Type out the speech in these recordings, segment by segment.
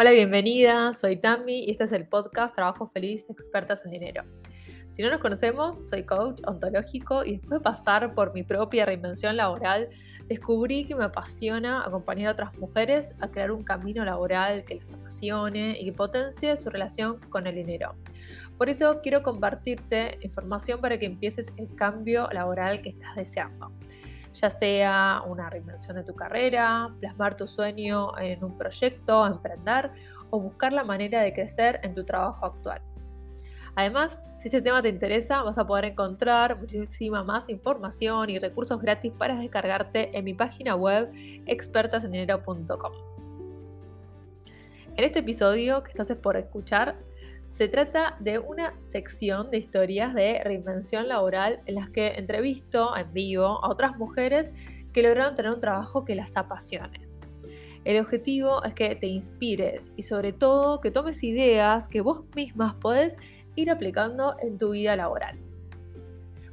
Hola, bienvenida, soy Tammy y este es el podcast Trabajo Feliz, Expertas en Dinero. Si no nos conocemos, soy coach ontológico y después de pasar por mi propia reinvención laboral, descubrí que me apasiona acompañar a otras mujeres a crear un camino laboral que les apasione y que potencie su relación con el dinero. Por eso quiero compartirte información para que empieces el cambio laboral que estás deseando ya sea una reinvención de tu carrera, plasmar tu sueño en un proyecto, emprender o buscar la manera de crecer en tu trabajo actual. Además, si este tema te interesa, vas a poder encontrar muchísima más información y recursos gratis para descargarte en mi página web expertasendinero.com. En este episodio que estás por escuchar, se trata de una sección de historias de reinvención laboral en las que entrevisto en vivo a otras mujeres que lograron tener un trabajo que las apasione. El objetivo es que te inspires y sobre todo que tomes ideas que vos mismas podés ir aplicando en tu vida laboral.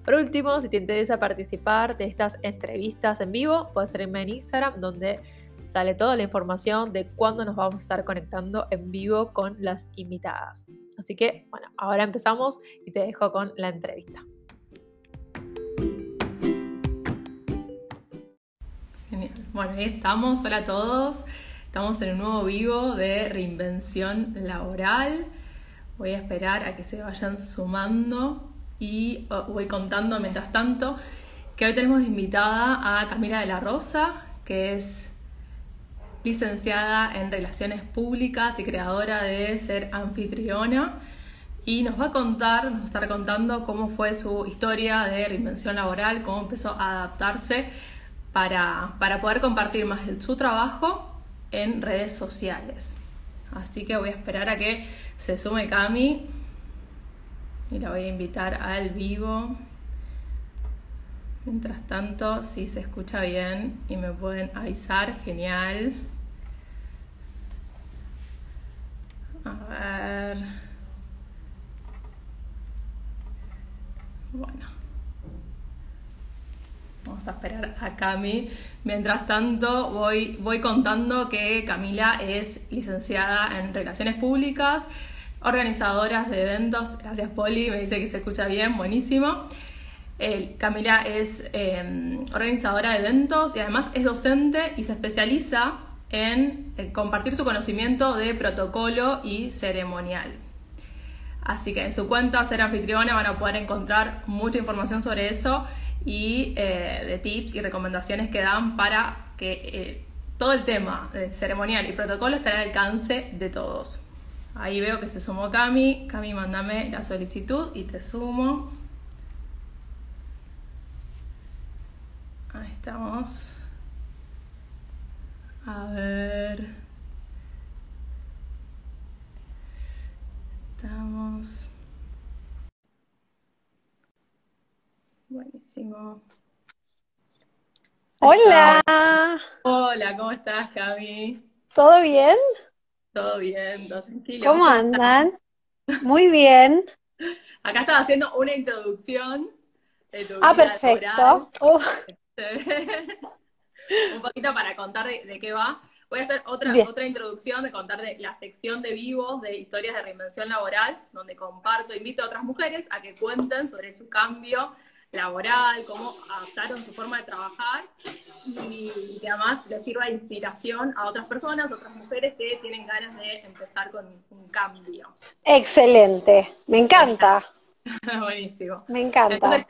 Por último, si te interesa participar de estas entrevistas en vivo, puedes seguirme en Instagram donde sale toda la información de cuándo nos vamos a estar conectando en vivo con las invitadas. Así que, bueno, ahora empezamos y te dejo con la entrevista. Genial. Bueno, ahí estamos. Hola a todos. Estamos en un nuevo vivo de reinvención laboral. Voy a esperar a que se vayan sumando y oh, voy contando mientras tanto que hoy tenemos invitada a Camila de la Rosa, que es licenciada en Relaciones Públicas y creadora de Ser Anfitriona. Y nos va a contar, nos va a estar contando cómo fue su historia de reinvención laboral, cómo empezó a adaptarse para, para poder compartir más de su trabajo en redes sociales. Así que voy a esperar a que se sume Cami y la voy a invitar al vivo. Mientras tanto, si se escucha bien y me pueden avisar, genial. A ver. Bueno. Vamos a esperar a Cami. Mientras tanto, voy, voy contando que Camila es licenciada en Relaciones Públicas, organizadora de eventos. Gracias, Poli, me dice que se escucha bien, buenísimo. Camila es em, organizadora de eventos y además es docente y se especializa en compartir su conocimiento de protocolo y ceremonial. Así que en su cuenta Ser Anfitriona van a poder encontrar mucha información sobre eso y eh, de tips y recomendaciones que dan para que eh, todo el tema de ceremonial y protocolo esté al alcance de todos. Ahí veo que se sumó Cami. Cami, mándame la solicitud y te sumo. Ahí estamos. A ver. Estamos. Buenísimo. Hola. Hola, ¿cómo estás, Cami? ¿Todo bien? Todo bien, todo tranquilo. ¿Cómo andan? Muy bien. Acá estaba haciendo una introducción de tu Ah, perfecto. Uh. un poquito para contar de, qué va. Voy a hacer otra, otra introducción de contar de la sección de vivos de historias de reinvención laboral, donde comparto, invito a otras mujeres a que cuenten sobre su cambio laboral, cómo adaptaron su forma de trabajar y que además les sirva de inspiración a otras personas, otras mujeres que tienen ganas de empezar con un cambio. Excelente, me encanta. Buenísimo. Me encanta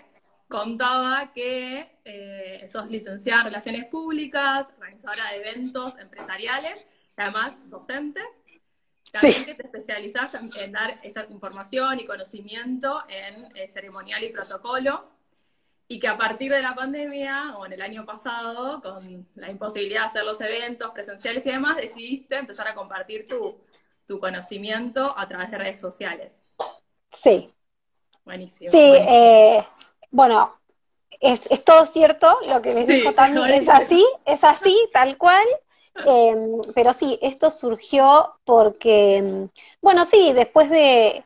contaba que eh, sos licenciada en Relaciones Públicas, organizadora de eventos empresariales, y además docente. También que te especializaste en, dar esta información y conocimiento en eh, ceremonial y protocolo, y que a partir de la pandemia, o en el año pasado, con la imposibilidad de hacer los eventos presenciales y demás, decidiste empezar a compartir tu, tu conocimiento a través de redes sociales. Sí. Buenísimo. Sí, Eh, bueno, es, todo cierto, lo que les dijo también es así, es así, tal cual. Em, pero sí, esto surgió porque, em, bueno, sí, después de,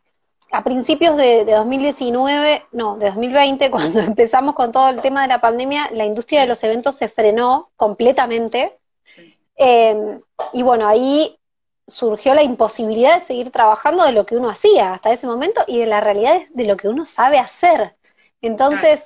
a principios de, 2019, no, de 2020, cuando empezamos con todo el tema de la pandemia, la industria de los eventos se frenó completamente. Em, y bueno, ahí surgió la imposibilidad de seguir trabajando de lo que uno hacía hasta ese momento y de la realidad de lo que uno sabe hacer. Entonces,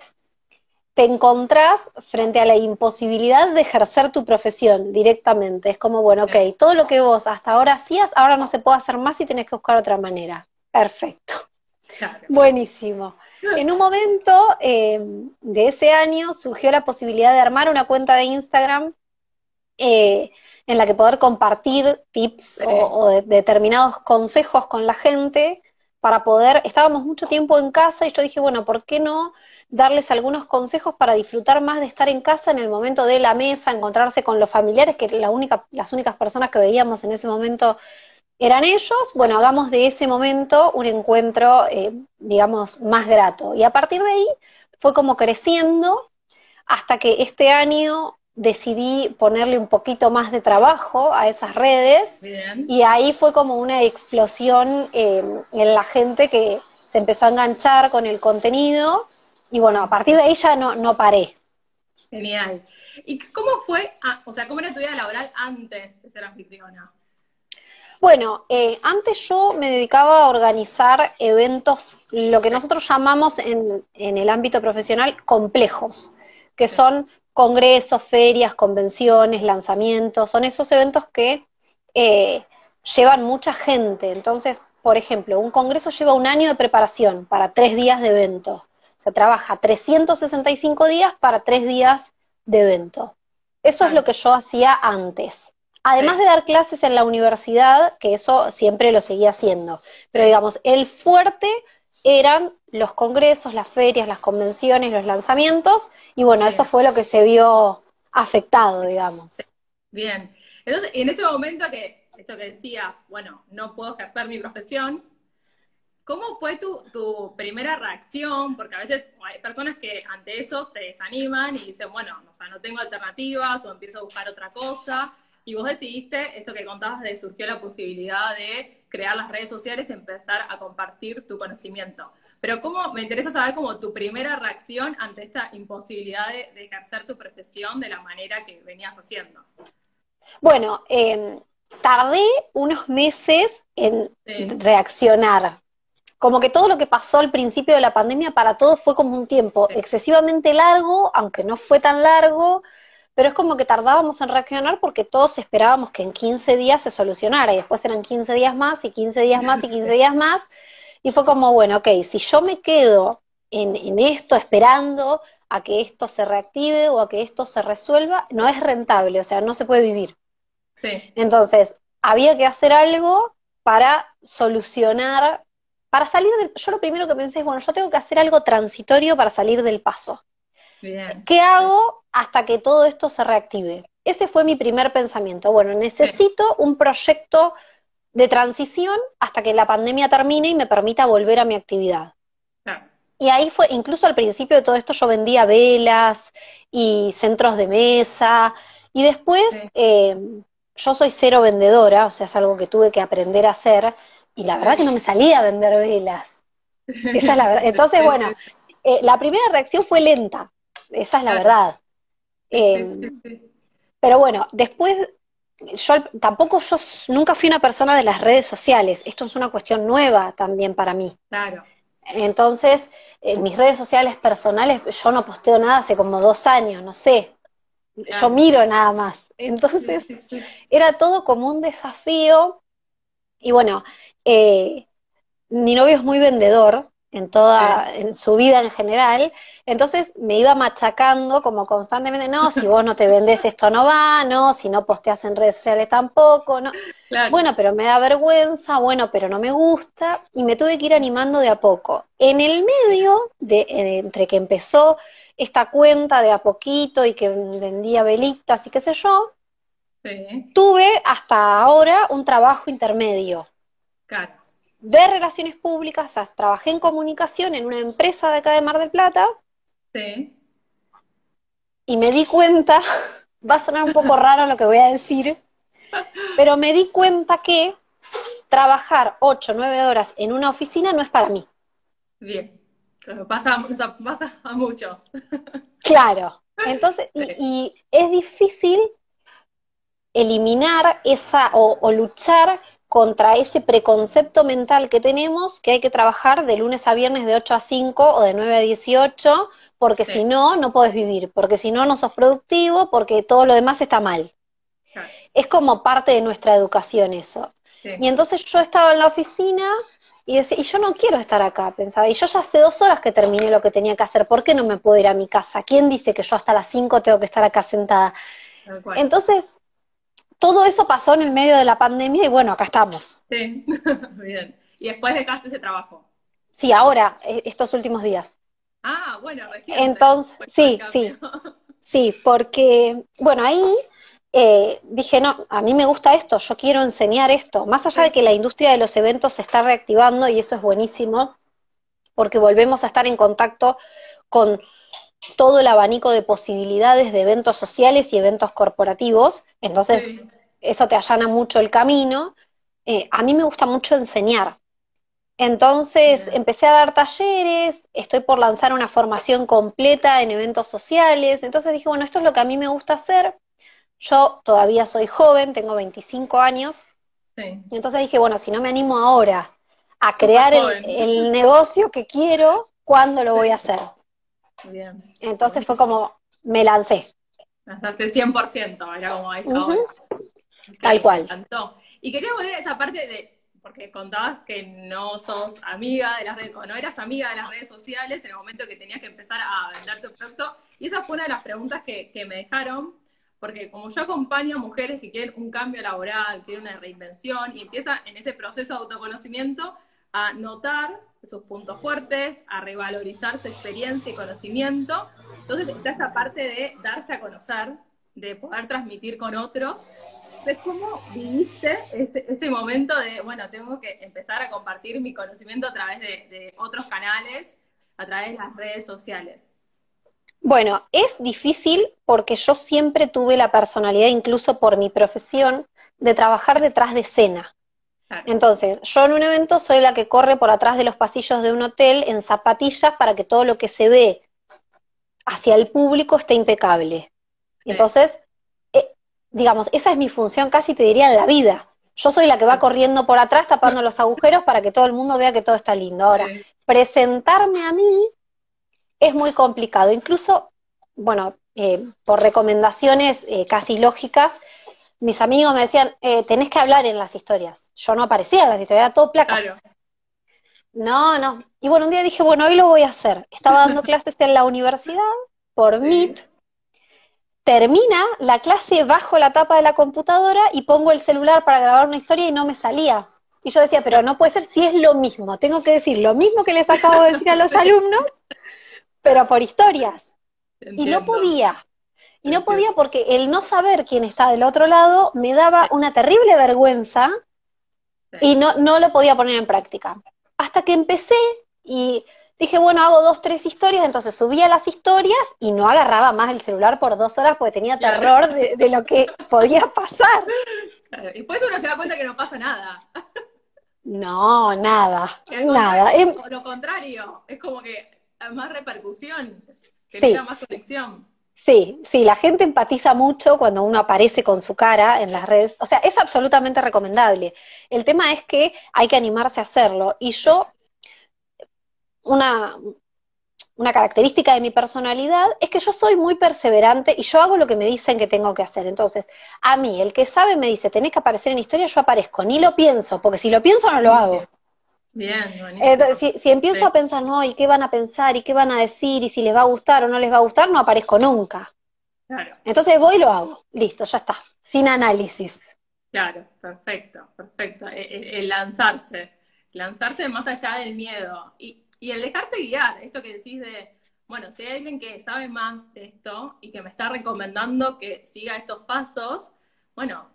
te encontrás frente a la imposibilidad de ejercer tu profesión directamente. Es como, bueno, ok, todo lo que vos hasta ahora hacías, ahora no se puede hacer más y tenés que buscar otra manera. Perfecto. Buenísimo. En un momento eh, de ese año surgió la posibilidad de armar una cuenta de Instagram eh, en la que poder compartir tips o, determinados consejos con la gente para poder, estábamos mucho tiempo en casa y yo dije, bueno, ¿por qué no darles algunos consejos para disfrutar más de estar en casa en el momento de la mesa, encontrarse con los familiares, que la las únicas personas que veíamos en ese momento eran ellos, bueno, hagamos de ese momento un encuentro, eh, digamos, más grato. Y a partir de ahí fue como creciendo hasta que este año decidí ponerle un poquito más de trabajo a esas redes y ahí fue como una explosión eh, en la gente que se empezó a enganchar con el contenido y bueno, a partir de ahí ya no, no paré. Genial. ¿Y cómo fue, ah, o sea, cómo era tu vida laboral antes de ser anfitriona? Bueno, eh, antes yo me dedicaba a organizar eventos, lo que nosotros llamamos en, en el ámbito profesional complejos, que son congresos, ferias, convenciones, lanzamientos, son esos eventos que eh, llevan mucha gente. Entonces, por ejemplo, un congreso lleva un año de preparación para tres días de evento. Se trabaja 365 días para tres días de evento. Eso es lo que yo hacía antes. Además de dar clases en la universidad, que eso siempre lo seguía haciendo. Pero digamos, el fuerte eran los congresos, las ferias, las convenciones, los lanzamientos, y bueno, eso fue lo que se vio afectado, digamos. Bien. Entonces, en ese momento que, esto que decías, bueno, no puedo ejercer mi profesión, ¿cómo fue tu, tu primera reacción? Porque a veces hay personas que ante eso se desaniman y dicen, bueno, o sea, no tengo alternativas o empiezo a buscar otra cosa. Y vos decidiste, esto que contabas de surgió la posibilidad de crear las redes sociales y empezar a compartir tu conocimiento. Pero cómo, me interesa saber como tu primera reacción ante esta imposibilidad de, ejercer tu profesión de la manera que venías haciendo. Bueno, em, tardé unos meses en reaccionar. Como que todo lo que pasó al principio de la pandemia para todos fue como un tiempo excesivamente largo, aunque no fue tan largo, pero es como que tardábamos en reaccionar porque todos esperábamos que en 15 días se solucionara y después eran 15 días más y 15 días más y 15 días más y fue como, bueno, ok, si yo me quedo en, en esto esperando a que esto se reactive o a que esto se resuelva, no es rentable, o sea, no se puede vivir. Sí. Entonces, había que hacer algo para solucionar, para salir del... Yo lo primero que pensé es, bueno, yo tengo que hacer algo transitorio para salir del paso. ¿Qué hago hasta que todo esto se reactive? Ese fue mi primer pensamiento. Bueno, necesito un proyecto de transición hasta que la pandemia termine y me permita volver a mi actividad. Y ahí fue, incluso al principio de todo esto yo vendía velas y centros de mesa, y después eh, yo soy cero vendedora, o sea, es algo que tuve que aprender a hacer, y la verdad que no me salía a vender velas. Esa es la verdad. Entonces, bueno, eh, la primera reacción fue lenta, esa es la verdad. Em, pero bueno, después, yo tampoco yo nunca fui una persona de las redes sociales. Esto es una cuestión nueva también para mí. Claro. Entonces, en mis redes sociales personales, yo no posteo nada hace como dos años, no sé. Yo miro nada más. Entonces, era todo como un desafío. Y bueno, eh, mi novio es muy vendedor, en toda, en su vida en general. Entonces me iba machacando como constantemente, no, si vos no te vendés esto no va, no, si no posteas en redes sociales tampoco, no. Bueno, pero me da vergüenza, bueno, pero no me gusta, y me tuve que ir animando de a poco. En el medio, de, entre que empezó esta cuenta de a poquito y que vendía velitas y qué sé yo, tuve hasta ahora un trabajo intermedio. Claro de relaciones públicas, trabajé en comunicación en una empresa de acá de Mar del Plata. Sí. Y me di cuenta, va a sonar un poco raro lo que voy a decir, pero me di cuenta que trabajar 8 o 9 horas en una oficina no es para mí. Bien, claro, pasa, pasa a muchos. Claro, entonces, y, es difícil eliminar esa o luchar contra ese preconcepto mental que tenemos que hay que trabajar de lunes a viernes de 8 a 5 o de 9 a 18, porque si no, no puedes vivir, porque si no, no sos productivo, porque todo lo demás está mal. Es como parte de nuestra educación eso. Y entonces yo estaba en la oficina y decía, y yo no quiero estar acá, pensaba, y yo ya hace dos horas que terminé lo que tenía que hacer, ¿por qué no me puedo ir a mi casa? ¿Quién dice que yo hasta las 5 tengo que estar acá sentada? Entonces, todo eso pasó en el medio de la pandemia y bueno, acá estamos. Sí, bien. ¿Y después dejaste ese trabajo? Sí, ahora, e, estos últimos días. Ah, bueno, recién. Entonces, sí, sí. Sí, porque, bueno, ahí eh, dije, no, a mí me gusta esto, yo quiero enseñar esto. Más allá de que la industria de los eventos se está reactivando y eso es buenísimo, porque volvemos a estar en contacto con todo el abanico de posibilidades de eventos sociales y eventos corporativos. Entonces, eso te allana mucho el camino. Eh, a mí me gusta mucho enseñar. Entonces empecé a dar talleres, estoy por lanzar una formación completa en eventos sociales, entonces dije, bueno, esto es lo que a mí me gusta hacer. Yo todavía soy joven, tengo 25 años, entonces dije, bueno, si no me animo ahora a crear el, negocio que quiero, ¿cuándo lo voy a hacer? Bien. Entonces fue como, me lancé. Lanzaste 100%, era como eso. Tal cual. Y quería volver a esa parte de, porque contabas que no sos amiga de las redes, o no eras amiga de las redes sociales en el momento que tenías que empezar a vender tu producto. Y esa fue una de las preguntas que, que me dejaron, porque como yo acompaño a mujeres que quieren un cambio laboral, quieren una reinvención, y empieza en ese proceso de autoconocimiento a notar sus puntos fuertes, a revalorizar su experiencia y conocimiento. Entonces está esta parte de darse a conocer, de poder transmitir con otros entonces, ¿cómo viviste ese, momento de, bueno, tengo que empezar a compartir mi conocimiento a través de, otros canales, a través de las redes sociales? Bueno, es difícil porque yo siempre tuve la personalidad, incluso por mi profesión, de trabajar detrás de escena. Entonces, yo en un evento soy la que corre por atrás de los pasillos de un hotel en zapatillas para que todo lo que se ve hacia el público esté impecable. Entonces, digamos, esa es mi función casi te diría en la vida. Yo soy la que va corriendo por atrás tapando los agujeros para que todo el mundo vea que todo está lindo. Ahora, presentarme a mí es muy complicado. Incluso, bueno, eh, por recomendaciones eh, casi lógicas, mis amigos me decían, eh, tenés que hablar en las historias. Yo no aparecía en las historias, era todo placas. No, no. Y bueno, un día dije, bueno, hoy lo voy a hacer. Estaba dando clases en la universidad por Meet termina la clase bajo la tapa de la computadora y pongo el celular para grabar una historia y no me salía. Y yo decía, pero no puede ser si es lo mismo. Tengo que decir lo mismo que les acabo de decir a los alumnos, pero por historias. Y no podía. Y no podía porque el no saber quién está del otro lado me daba una terrible vergüenza y no, no lo podía poner en práctica. Hasta que empecé y dije, bueno, hago dos, tres historias, entonces subía las historias y no agarraba más el celular por dos horas porque tenía terror de, lo que podía pasar. Y después uno se da cuenta que no pasa nada. No, nada, nada. Es lo contrario, es como que más repercusión, genera más conexión. Sí, sí, la gente empatiza mucho cuando uno aparece con su cara en las redes. O sea, es absolutamente recomendable. El tema es que hay que animarse a hacerlo. Y yo una, una característica de mi personalidad es que yo soy muy perseverante y yo hago lo que me dicen que tengo que hacer. Entonces, a mí, el que sabe me dice, tenés que aparecer en historia, yo aparezco, ni lo pienso, porque si lo pienso no lo hago. Bien, Entonces, si, empiezo a pensar, no, ¿y qué van a pensar? ¿Y qué van a decir? ¿Y si les va a gustar o no les va a gustar? No aparezco nunca. Claro. Entonces voy y lo hago. Listo, ya está. Sin análisis. Claro, perfecto, perfecto. E, e, el lanzarse. Lanzarse más allá del miedo. Y, y el dejarse guiar, esto que decís de, bueno, si hay alguien que sabe más de esto y que me está recomendando que siga estos pasos, bueno,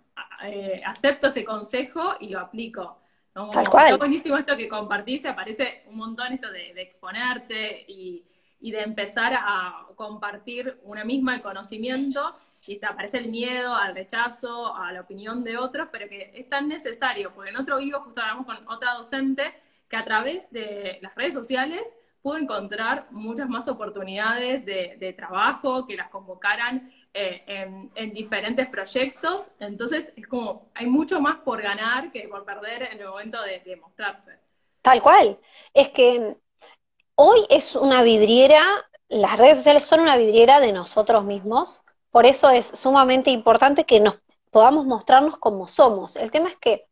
eh, acepto ese consejo y lo aplico. Tal cual. Está buenísimo esto que compartís, aparece un montón esto de, exponerte y, de empezar a compartir una misma el conocimiento y te aparece el miedo al rechazo, a la opinión de otros, pero que es tan necesario, porque en otro vivo justo hablamos con otra docente que a través de las redes sociales pudo encontrar muchas más oportunidades de, trabajo, que las convocaran eh, en, diferentes proyectos, entonces es como, hay mucho más por ganar que por perder en el momento de, de mostrarse. Tal cual, es que hoy es una vidriera, las redes sociales son una vidriera de nosotros mismos, por eso es sumamente importante que nos podamos mostrarnos como somos. El tema es que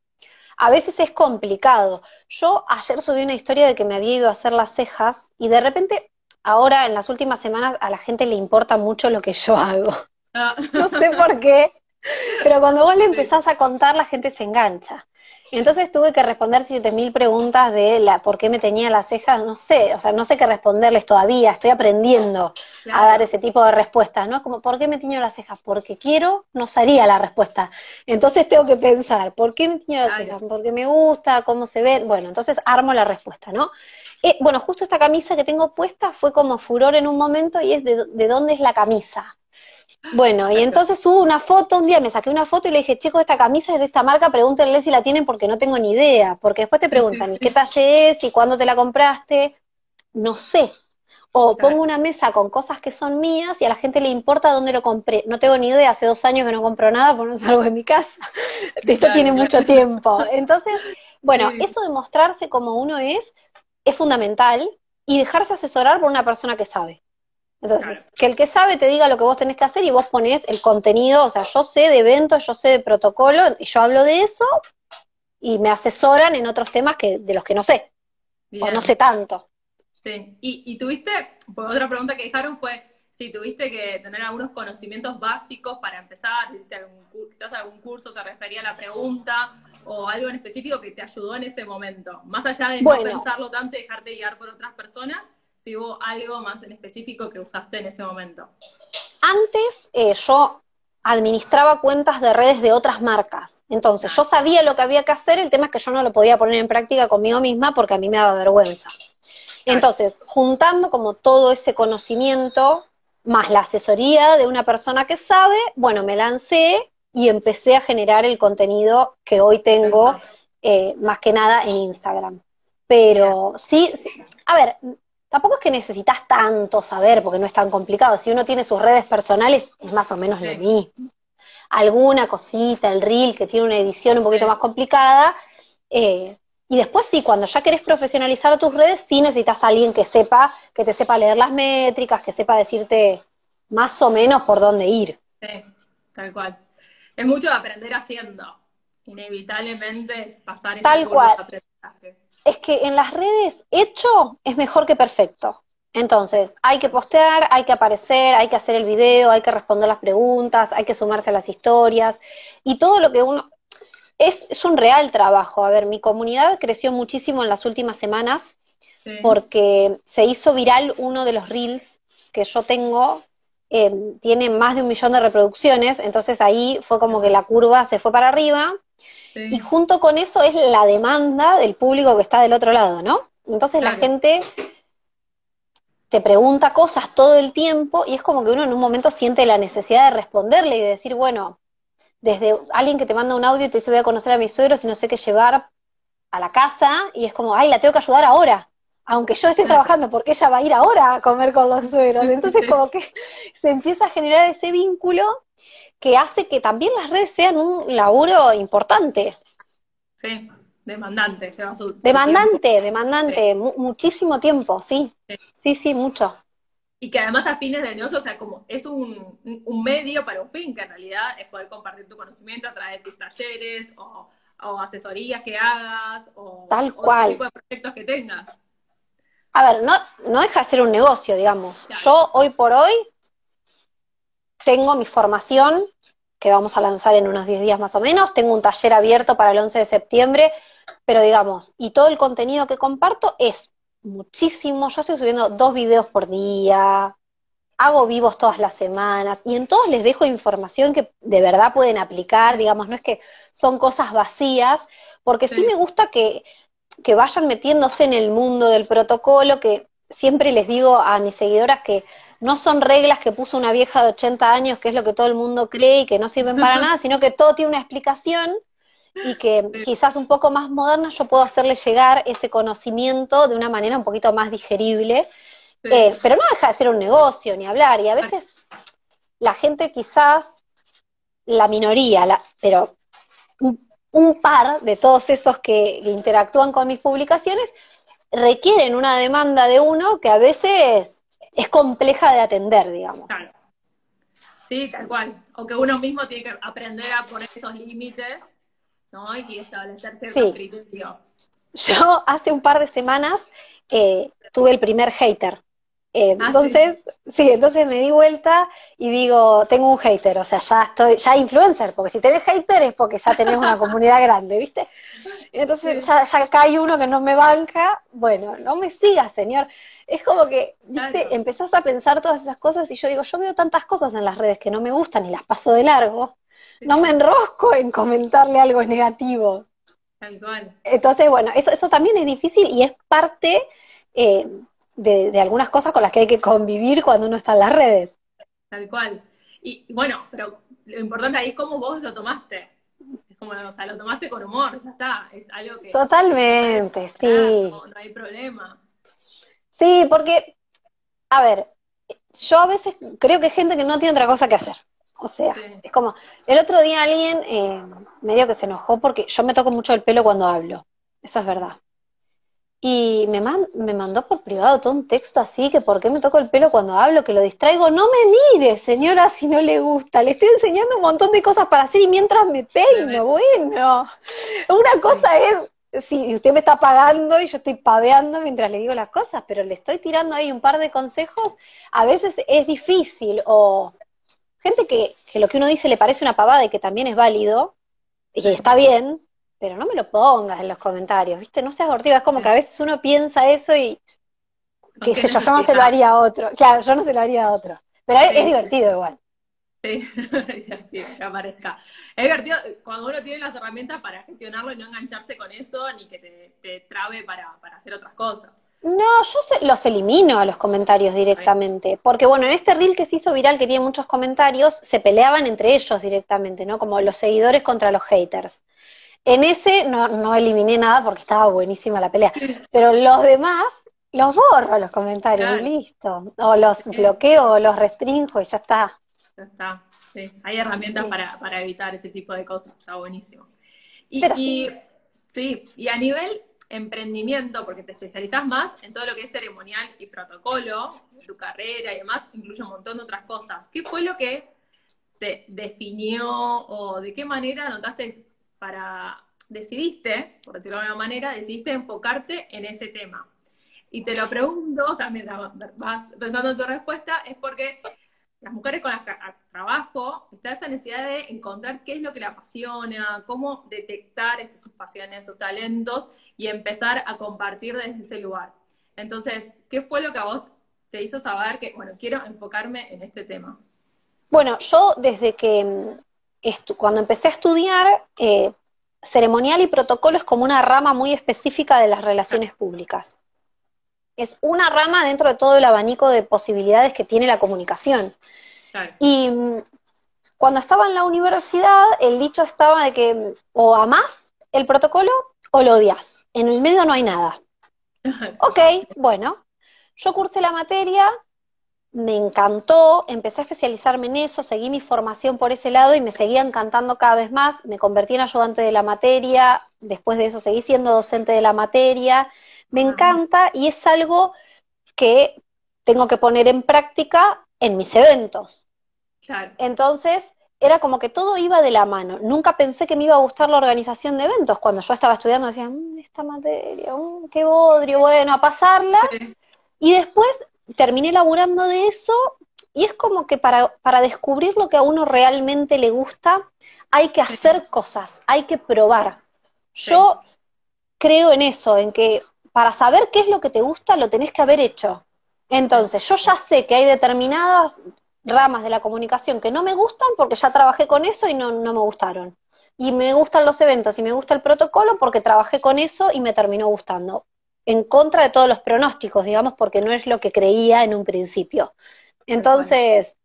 a veces es complicado. Yo ayer subí una historia de que me había ido a hacer las cejas y de repente ahora en las últimas semanas a la gente le importa mucho lo que yo hago. Ah. No sé por qué, pero cuando vos le empezás a contar la gente se engancha. Entonces tuve que responder 7000 preguntas de la por qué me tenía las cejas, no sé, o sea, no sé qué responderles todavía, estoy aprendiendo a dar ese tipo de respuestas, ¿no? Como, ¿por qué me tiño las cejas? Porque quiero, no sería la respuesta. Entonces tengo que pensar, ¿por qué me tiño las cejas? Porque me gusta, cómo se ve, bueno, entonces armo la respuesta, ¿no? Eh, bueno, justo esta camisa que tengo puesta fue como furor en un momento y es de, de dónde es la camisa. Bueno, y entonces subo una foto, un día me saqué una foto y le dije, chicos, esta camisa es de esta marca, pregúntenle si la tienen porque no tengo ni idea, porque después te preguntan, ¿y qué talle es? ¿Y cuándo te la compraste? No sé. O pongo una mesa con cosas que son mías y a la gente le importa dónde lo compré. No tengo ni idea, hace dos años que no compro nada porque no salgo de mi casa. Esto tiene mucho tiempo. Entonces, bueno, eso de mostrarse como uno es, es fundamental y dejarse asesorar por una persona que sabe. Entonces, que el que sabe te diga lo que vos tenés que hacer y vos ponés el contenido, o sea, yo sé de eventos, yo sé de protocolo, y yo hablo de eso y me asesoran en otros temas que de los que no sé, o no sé tanto. Sí, y, y tuviste, pues otra pregunta que dejaron fue si tuviste que tener algunos conocimientos básicos para empezar, quizás algún curso se refería a la pregunta, o algo en específico que te ayudó en ese momento, más allá de no pensarlo tanto y dejarte guiar por otras personas, si hubo algo más en específico que usaste en ese momento. Antes eh, yo administraba cuentas de redes de otras marcas. Entonces, yo sabía lo que había que hacer, el tema es que yo no lo podía poner en práctica conmigo misma porque a mí me daba vergüenza. Entonces, juntando como todo ese conocimiento, más la asesoría de una persona que sabe, bueno, me lancé y empecé a generar el contenido que hoy tengo, eh, más que nada en Instagram. Pero sí, a ver, tampoco es que necesitas tanto saber, porque no es tan complicado. Si uno tiene sus redes personales, es más o menos lo mismo. Alguna cosita, el reel, que tiene una edición un poquito más complicada. Eh, y después sí, cuando ya querés profesionalizar tus redes, sí necesitas a alguien que sepa, que te sepa leer las métricas, que sepa decirte más o menos por dónde ir. Sí, tal cual. Es mucho de aprender haciendo. Inevitablemente es pasar ese Tal cual es que en las redes hecho es mejor que perfecto. Entonces, hay que postear, hay que aparecer, hay que hacer el video, hay que responder las preguntas, hay que sumarse a las historias y todo lo que uno... Es, es un real trabajo. A ver, mi comunidad creció muchísimo en las últimas semanas porque se hizo viral uno de los reels que yo tengo, eh, tiene más de un millón de reproducciones, entonces ahí fue como que la curva se fue para arriba y junto con eso es la demanda del público que está del otro lado, ¿no? Entonces la gente te pregunta cosas todo el tiempo y es como que uno en un momento siente la necesidad de responderle y de decir, bueno, desde alguien que te manda un audio y te dice voy a conocer a mis suegros y no sé qué llevar a la casa y es como, ay, la tengo que ayudar ahora, aunque yo esté trabajando porque ella va a ir ahora a comer con los suegros. Entonces como que se empieza a generar ese vínculo que hace que también las redes sean un laburo importante. Sí, demandante, lleva su Demandante, demandante, muchísimo tiempo, sí. sí. Sí, mucho. Y que además a fines de negocio, o sea, como es un, medio para un fin, que en realidad es poder compartir tu conocimiento a través de tus talleres o, asesorías que hagas o, Tal cual. tipo de proyectos que tengas. A ver, no, no deja de ser un negocio, digamos. Yo hoy por hoy tengo mi formación, que vamos a lanzar en unos 10 días más o menos, tengo un taller abierto para el 11 de septiembre, pero digamos, y todo el contenido que comparto es muchísimo, yo estoy subiendo dos videos por día, hago vivos todas las semanas y en todos les dejo información que de verdad pueden aplicar, digamos, no es que son cosas vacías, porque sí, me gusta que, que vayan metiéndose en el mundo del protocolo, que siempre les digo a mis seguidoras que no son reglas que puso una vieja de 80 años, que es lo que todo el mundo cree y que no sirven para nada, sino que todo tiene una explicación y que quizás un poco más moderna yo puedo hacerle llegar ese conocimiento de una manera un poquito más digerible, eh, pero no deja de ser un negocio ni hablar, y a veces la gente quizás, la minoría, la, pero un, par de todos esos que, interactúan con mis publicaciones requieren una demanda de uno que a veces es compleja de atender, digamos. Claro. Sí, tal cual. O que uno mismo tiene que aprender a poner esos límites, ¿no? Y establecer ciertos criterios. Yo hace un par de semanas eh, tuve el primer hater. Eh, ah, entonces, ¿sí? entonces me di vuelta y digo, tengo un hater, o sea, ya estoy, ya influencer, porque si tenés hater es porque ya tenés una comunidad grande, ¿viste? entonces ya, ya acá hay uno que no me banca, bueno, no me sigas, señor. Es como que, ¿viste? Empezás a pensar todas esas cosas y yo digo, yo veo tantas cosas en las redes que no me gustan y las paso de largo, no me enrosco en comentarle algo negativo. Tal cual. Entonces, bueno, eso, eso también es difícil y es parte eh, de, algunas cosas con las que hay que convivir cuando uno está en las redes. Tal cual. Y bueno, pero lo importante ahí es cómo vos lo tomaste. Es como, o sea, lo tomaste con humor, ya está. Es algo que. Totalmente, sí. No, hay problema. Sí, porque, a ver, yo a veces creo que hay gente que no tiene otra cosa que hacer. O sea, es como, el otro día alguien eh, medio que se enojó porque yo me toco mucho el pelo cuando hablo. Eso es verdad. Y me, me mandó por privado todo un texto así, que por qué me toco el pelo cuando hablo, que lo distraigo. No me mire, señora, si no le gusta. Le estoy enseñando un montón de cosas para hacer y mientras me peino, bueno. Una cosa es, si usted me está pagando y yo estoy paveando mientras le digo las cosas, pero le estoy tirando ahí un par de consejos, a veces es difícil. O gente que, que lo que uno dice le parece una pavada y que también es válido, y está bien, pero no me lo pongas en los comentarios, ¿viste? No seas abortiva, es como que a veces uno piensa eso y, qué sé yo, yo no se lo haría a otro, claro, yo no se lo haría a otro, pero es, divertido igual. Sí, es divertido, que aparezca. Es divertido cuando uno tiene las herramientas para gestionarlo y no engancharse con eso, ni que te, trabe para, hacer otras cosas. No, yo los elimino a los comentarios directamente, porque bueno, en este reel que se hizo viral, que tiene muchos comentarios, se peleaban entre ellos directamente, ¿no? Como los seguidores contra los haters. En ese no, no eliminé nada porque estaba buenísima la pelea. Pero los demás los borro los comentarios y listo. O los bloqueo o los restringo y ya está. Ya está, sí. Hay herramientas para, para evitar ese tipo de cosas. Está buenísimo. Y, sí. y a nivel emprendimiento, porque te especializas más en todo lo que es ceremonial y protocolo, tu carrera y demás, incluye un montón de otras cosas. ¿Qué fue lo que te definió o de qué manera notaste para, decidiste, por decirlo de alguna manera, decidiste enfocarte en ese tema. Y te lo pregunto, o sea, mientras vas pensando en tu respuesta, es porque las mujeres con las que trabajo está esta necesidad de encontrar qué es lo que le apasiona, cómo detectar sus pasiones, sus talentos y empezar a compartir desde ese lugar. Entonces, ¿qué fue lo que a vos te hizo saber que, bueno, quiero enfocarme en este tema? Bueno, yo desde que cuando empecé a estudiar, eh, ceremonial y protocolo es como una rama muy específica de las relaciones públicas. Es una rama dentro de todo el abanico de posibilidades que tiene la comunicación. Y mm, cuando estaba en la universidad, el dicho estaba de que mm, o amás el protocolo o lo odias. En el medio no hay nada. ok, bueno. Yo cursé la materia, me encantó, empecé a especializarme en eso, seguí mi formación por ese lado y me seguía encantando cada vez más, me convertí en ayudante de la materia, después de eso seguí siendo docente de la materia, me encanta y es algo que tengo que poner en práctica en mis eventos. Entonces, era como que todo iba de la mano. Nunca pensé que me iba a gustar la organización de eventos. Cuando yo estaba estudiando decía, mm, esta materia, mm, qué bodrio, bueno, a pasarla. Y después terminé laburando de eso y es como que para, para descubrir lo que a uno realmente le gusta, hay que hacer cosas, hay que probar. Yo creo en eso, en que para saber qué es lo que te gusta, lo tenés que haber hecho. Entonces, yo ya sé que hay determinadas ramas de la comunicación que no me gustan porque ya trabajé con eso y no, no me gustaron. Y me gustan los eventos y me gusta el protocolo porque trabajé con eso y me terminó gustando en contra de todos los pronósticos, digamos, porque no es lo que creía en un principio. Entonces,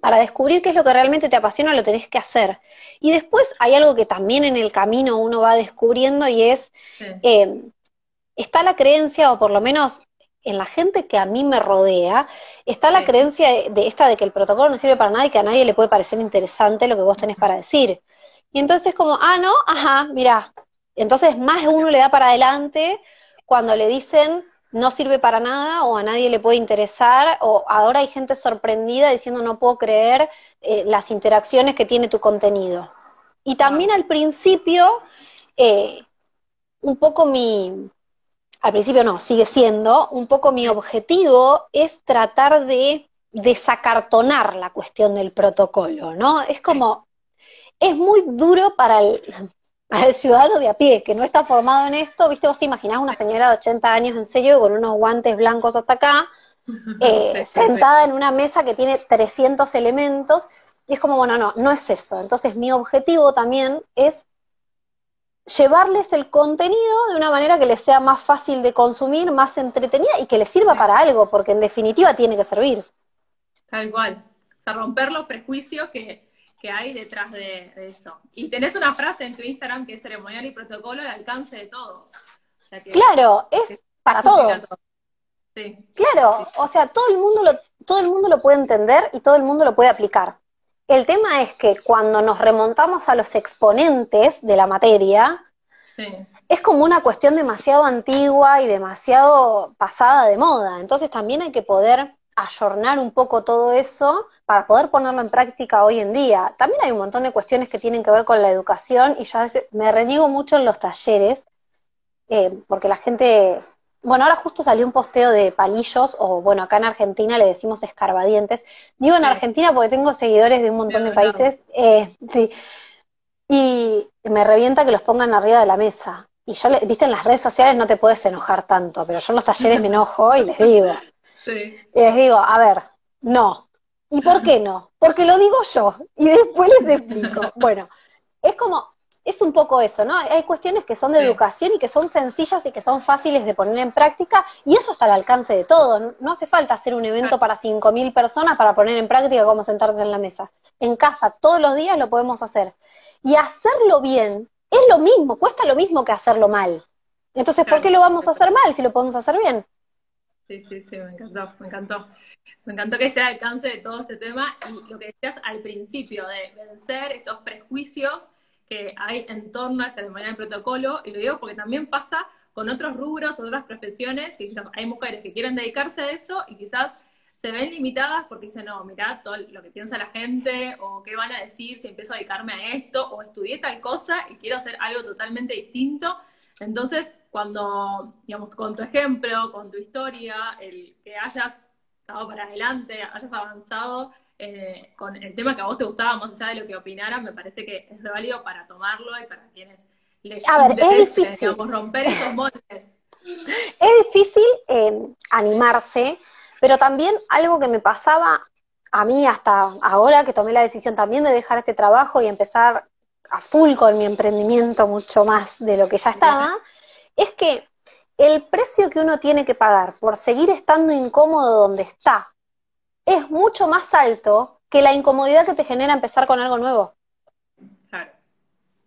para descubrir qué es lo que realmente te apasiona, lo tenés que hacer. Y después hay algo que también en el camino uno va descubriendo y es, eh, está la creencia, o por lo menos en la gente que a mí me rodea está la creencia de, esta de que el protocolo no sirve para nada y que a nadie le puede parecer interesante lo que vos tenés para decir. Y entonces es como, ah, no, ajá, mira. Entonces más uno le da para adelante cuando le dicen no sirve para nada o a nadie le puede interesar o ahora hay gente sorprendida diciendo no puedo creer eh, las interacciones que tiene tu contenido. Y también al principio, eh, un poco mi, al principio no, sigue siendo, un poco mi objetivo es tratar de desacartonar la cuestión del protocolo, ¿no? Es como, es muy duro para el, para el ciudadano de a pie, que no está formado en esto, viste, vos te imaginás una señora de 80 años en serio con unos guantes blancos hasta acá, eh, sentada en una mesa que tiene 300 elementos, y es como, bueno, no, no es eso. Entonces mi objetivo también es llevarles el contenido de una manera que les sea más fácil de consumir, más entretenida y que les sirva para algo, porque en definitiva tiene que servir. Tal cual. O sea, romper los prejuicios que, hay detrás de, eso. Y tenés una frase en tu Instagram que es ceremonial y protocolo al alcance de todos. claro, es para todos. Sí. Claro, o sea, todo el mundo lo, todo el mundo lo puede entender y todo el mundo lo puede aplicar. El tema es que cuando nos remontamos a los exponentes de la materia, es como una cuestión demasiado antigua y demasiado pasada de moda. Entonces también hay que poder ayornar un poco todo eso para poder ponerlo en práctica hoy en día. También hay un montón de cuestiones que tienen que ver con la educación y yo a veces me reniego mucho en los talleres eh, porque la gente bueno, ahora justo salió un posteo de palillos, o bueno, acá en Argentina le decimos escarbadientes. Digo en Argentina porque tengo seguidores de un montón de países, eh, sí. Y me revienta que los pongan arriba de la mesa. Y yo, viste, en las redes sociales no te puedes enojar tanto, pero yo en los talleres me enojo y les digo. Sí. Y les digo, a ver, no. ¿Y por qué no? Porque lo digo yo. Y después les explico. Bueno, es como, es un poco eso, ¿no? Hay cuestiones que son de educación y que son sencillas y que son fáciles de poner en práctica y eso está al alcance de todo. No hace falta hacer un evento para 5.000 personas para poner en práctica cómo sentarse en la mesa. En casa, todos los días lo podemos hacer. Y hacerlo bien es lo mismo, cuesta lo mismo que hacerlo mal. Entonces, ¿por qué lo vamos a hacer mal si lo podemos hacer bien? Sí, sí, sí, me encantó, me encantó. Me encantó que esté al alcance de todo este tema y lo que decías al principio, de vencer estos prejuicios que hay en torno a esa ceremonia del protocolo, y lo digo porque también pasa con otros rubros, otras profesiones, que quizás hay mujeres que quieren dedicarse a eso y quizás se ven limitadas porque dicen, no, mirá todo lo que piensa la gente, o qué van a decir si empiezo a dedicarme a esto, o estudié tal cosa y quiero hacer algo totalmente distinto. Entonces, cuando, digamos, con tu ejemplo, con tu historia, el que hayas estado para adelante, hayas avanzado, eh, con el tema que a vos te gustaba, más allá de lo que opinaran, me parece que es válido para tomarlo y para quienes les a ver, es difícil. romper esos moldes. Es difícil eh, animarse, pero también algo que me pasaba a mí hasta ahora, que tomé la decisión también de dejar este trabajo y empezar a full con mi emprendimiento mucho más de lo que ya estaba, es que el precio que uno tiene que pagar por seguir estando incómodo donde está es mucho más alto que la incomodidad que te genera empezar con algo nuevo.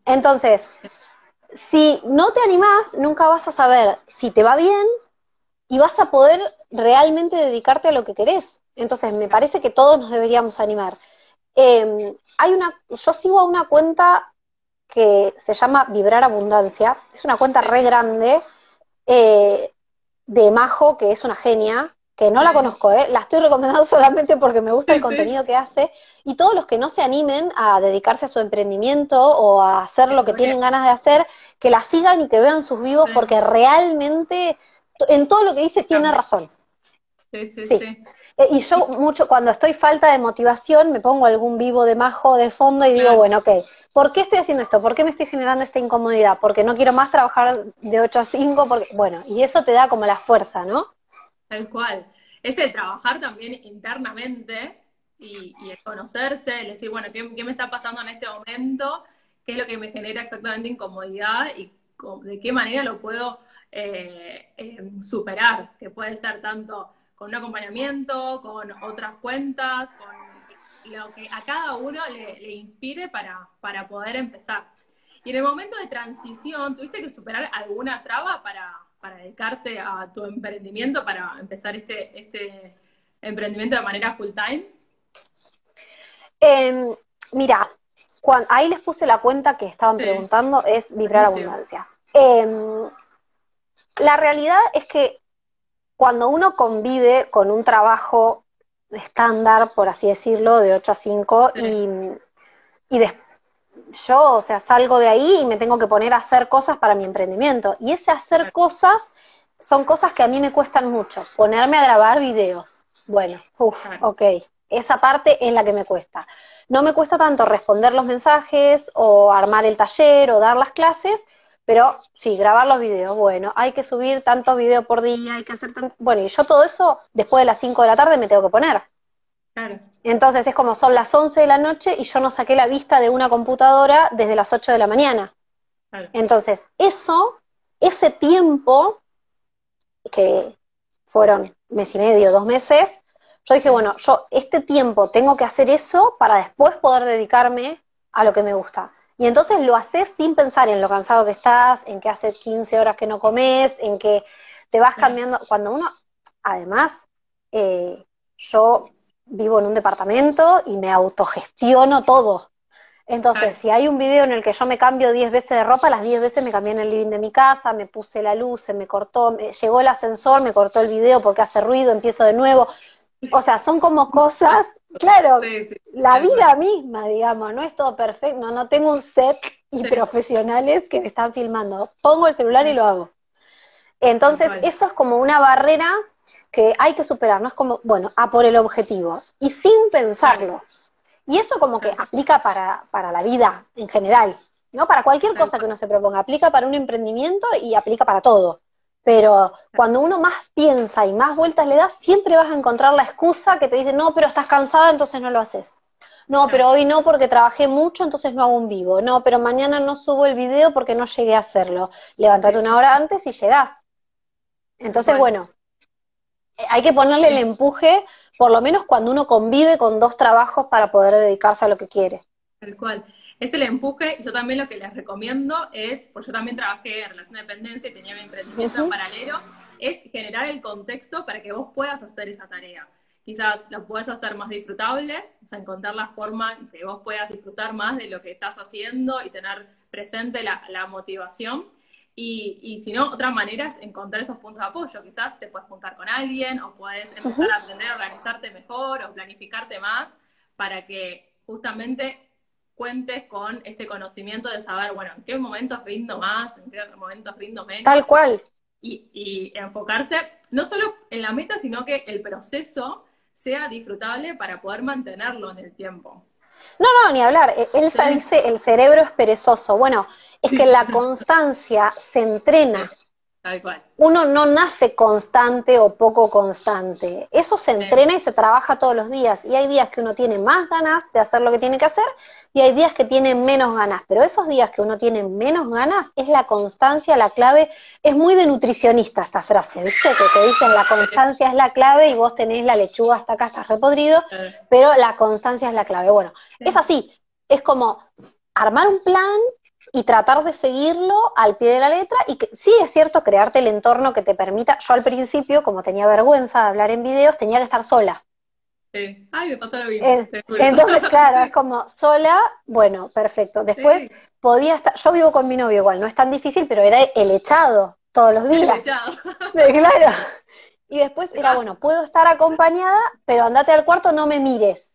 Entonces, si no te animás, nunca vas a saber si te va bien y vas a poder realmente dedicarte a lo que querés. Entonces, me parece que todos nos deberíamos animar. Em, hay una, yo sigo a una cuenta que se llama Vibrar Abundancia. Es una cuenta re grande eh, de Majo, que es una genia, que no la conozco, ¿eh? la estoy recomendando solamente porque me gusta el contenido que hace, y todos los que no se animen a dedicarse a su emprendimiento o a hacer lo que tienen ganas de hacer, que la sigan y que vean sus vivos, porque realmente en todo lo que dice tiene razón. Sí, sí, sí. Eh, y yo mucho, cuando estoy falta de motivación, me pongo algún vivo de majo de fondo y digo, bueno, ok, ¿por qué estoy haciendo esto? ¿Por qué me estoy generando esta incomodidad? Porque no quiero más trabajar de 8 a 5, porque, bueno, y eso te da como la fuerza, ¿no? Tal cual. Es el trabajar también internamente y, el conocerse, el decir, bueno, ¿qué, me está pasando en este momento? ¿Qué es lo que me genera exactamente incomodidad? Y de qué manera lo puedo eh, eh, superar, que puede ser tanto con un acompañamiento, con otras cuentas, con lo que a cada uno le, inspire para, para, poder empezar. Y en el momento de transición, ¿tuviste que superar alguna traba para, para dedicarte a tu emprendimiento, para empezar este, este emprendimiento de manera full time? Em, mira, ahí les puse la cuenta que estaban preguntando, es Vibrar Abundancia. Em, la realidad es que cuando uno convive con un trabajo estándar, por así decirlo, de 8 a 5, y, y yo, o sea, salgo de ahí y me tengo que poner a hacer cosas para mi emprendimiento. Y ese hacer cosas son cosas que a mí me cuestan mucho. Ponerme a grabar videos. Bueno, uff, ok. Esa parte es la que me cuesta. No me cuesta tanto responder los mensajes o armar el taller o dar las clases, pero sí, grabar los videos. Bueno, hay que subir tantos videos por día, hay que hacer tanto... Bueno, y yo todo eso después de las 5 de la tarde me tengo que poner. Claro. Entonces es como son las 11 de la noche y yo no saqué la vista de una computadora desde las 8 de la mañana. Entonces, eso, ese tiempo, que fueron mes y medio, dos meses, yo dije, bueno, yo este tiempo tengo que hacer eso para después poder dedicarme a lo que me gusta. Y entonces lo haces sin pensar en lo cansado que estás, en que hace 15 horas que no comes, en que te vas cambiando. Cuando uno, además, eh, yo vivo en un departamento y me autogestiono todo. Entonces, si hay un video en el que yo me cambio 10 veces de ropa, las 10 veces me cambié en el living de mi casa, me puse la luz, se me cortó, llegó el ascensor, me cortó el video porque hace ruido, empiezo de nuevo. O sea, son como cosas, claro, la vida misma, digamos, no es todo perfecto, no, no tengo un set y profesionales que me están filmando. Pongo el celular y lo hago. Entonces, eso es como una barrera que hay que superar, no es como, bueno, a por el objetivo, y sin pensarlo. Y eso como que aplica para, para la vida en general, ¿no? Para cualquier cosa que uno se proponga, aplica para un emprendimiento y aplica para todo. Pero cuando uno más piensa y más vueltas le da, siempre vas a encontrar la excusa que te dice, no, pero estás cansada, entonces no lo haces. No, pero hoy no porque trabajé mucho, entonces no hago un vivo. No, pero mañana no subo el video porque no llegué a hacerlo. Levántate una hora antes y llegás. Entonces, bueno, hay que ponerle el empuje, por lo menos cuando uno convive con dos trabajos para poder dedicarse a lo que quiere. Tal cual es el empuje. Yo también lo que les recomiendo es, porque yo también trabajé en relación de dependencia y tenía mi emprendimiento en paralelo, es generar el contexto para que vos puedas hacer esa tarea. Quizás lo puedas hacer más disfrutable, o sea, encontrar la forma en que vos puedas disfrutar más de lo que estás haciendo y tener presente la, motivación. Y, y, si no, otra manera es encontrar esos puntos de apoyo. Quizás te puedes juntar con alguien o puedes empezar a aprender a organizarte mejor o planificarte más para que justamente cuentes con este conocimiento de saber, bueno, en qué momentos rindo más, en qué momentos rindo menos. Tal cual. Y, enfocarse no solo en la meta, sino que el proceso sea disfrutable para poder mantenerlo en el tiempo. No, no, ni hablar. Elsa dice, el cerebro es perezoso. Bueno, es que la constancia se entrena. Uno no nace constante o poco constante. Eso se entrena y se trabaja todos los días. Y hay días que uno tiene más ganas de hacer lo que tiene que hacer y hay días que tiene menos ganas. Pero esos días que uno tiene menos ganas es la constancia, la clave. Es muy de nutricionista esta frase, ¿viste? Que te dicen la constancia es la clave y vos tenés la lechuga hasta acá, estás repodrido, pero la constancia es la clave. Bueno, es así. Es como armar un plan y tratar de seguirlo al pie de la letra y que sí es cierto crearte el entorno que te permita. Yo al principio, como tenía vergüenza de hablar en videos, tenía que estar sola. Sí. Ay, me pasó lo mismo. entonces, claro, es como sola, bueno, perfecto. Después podía estar, yo vivo con mi novio igual, no es tan difícil, pero era el echado todos los días. El echado. claro. Y después era, bueno, puedo estar acompañada, pero andate al cuarto, no me mires.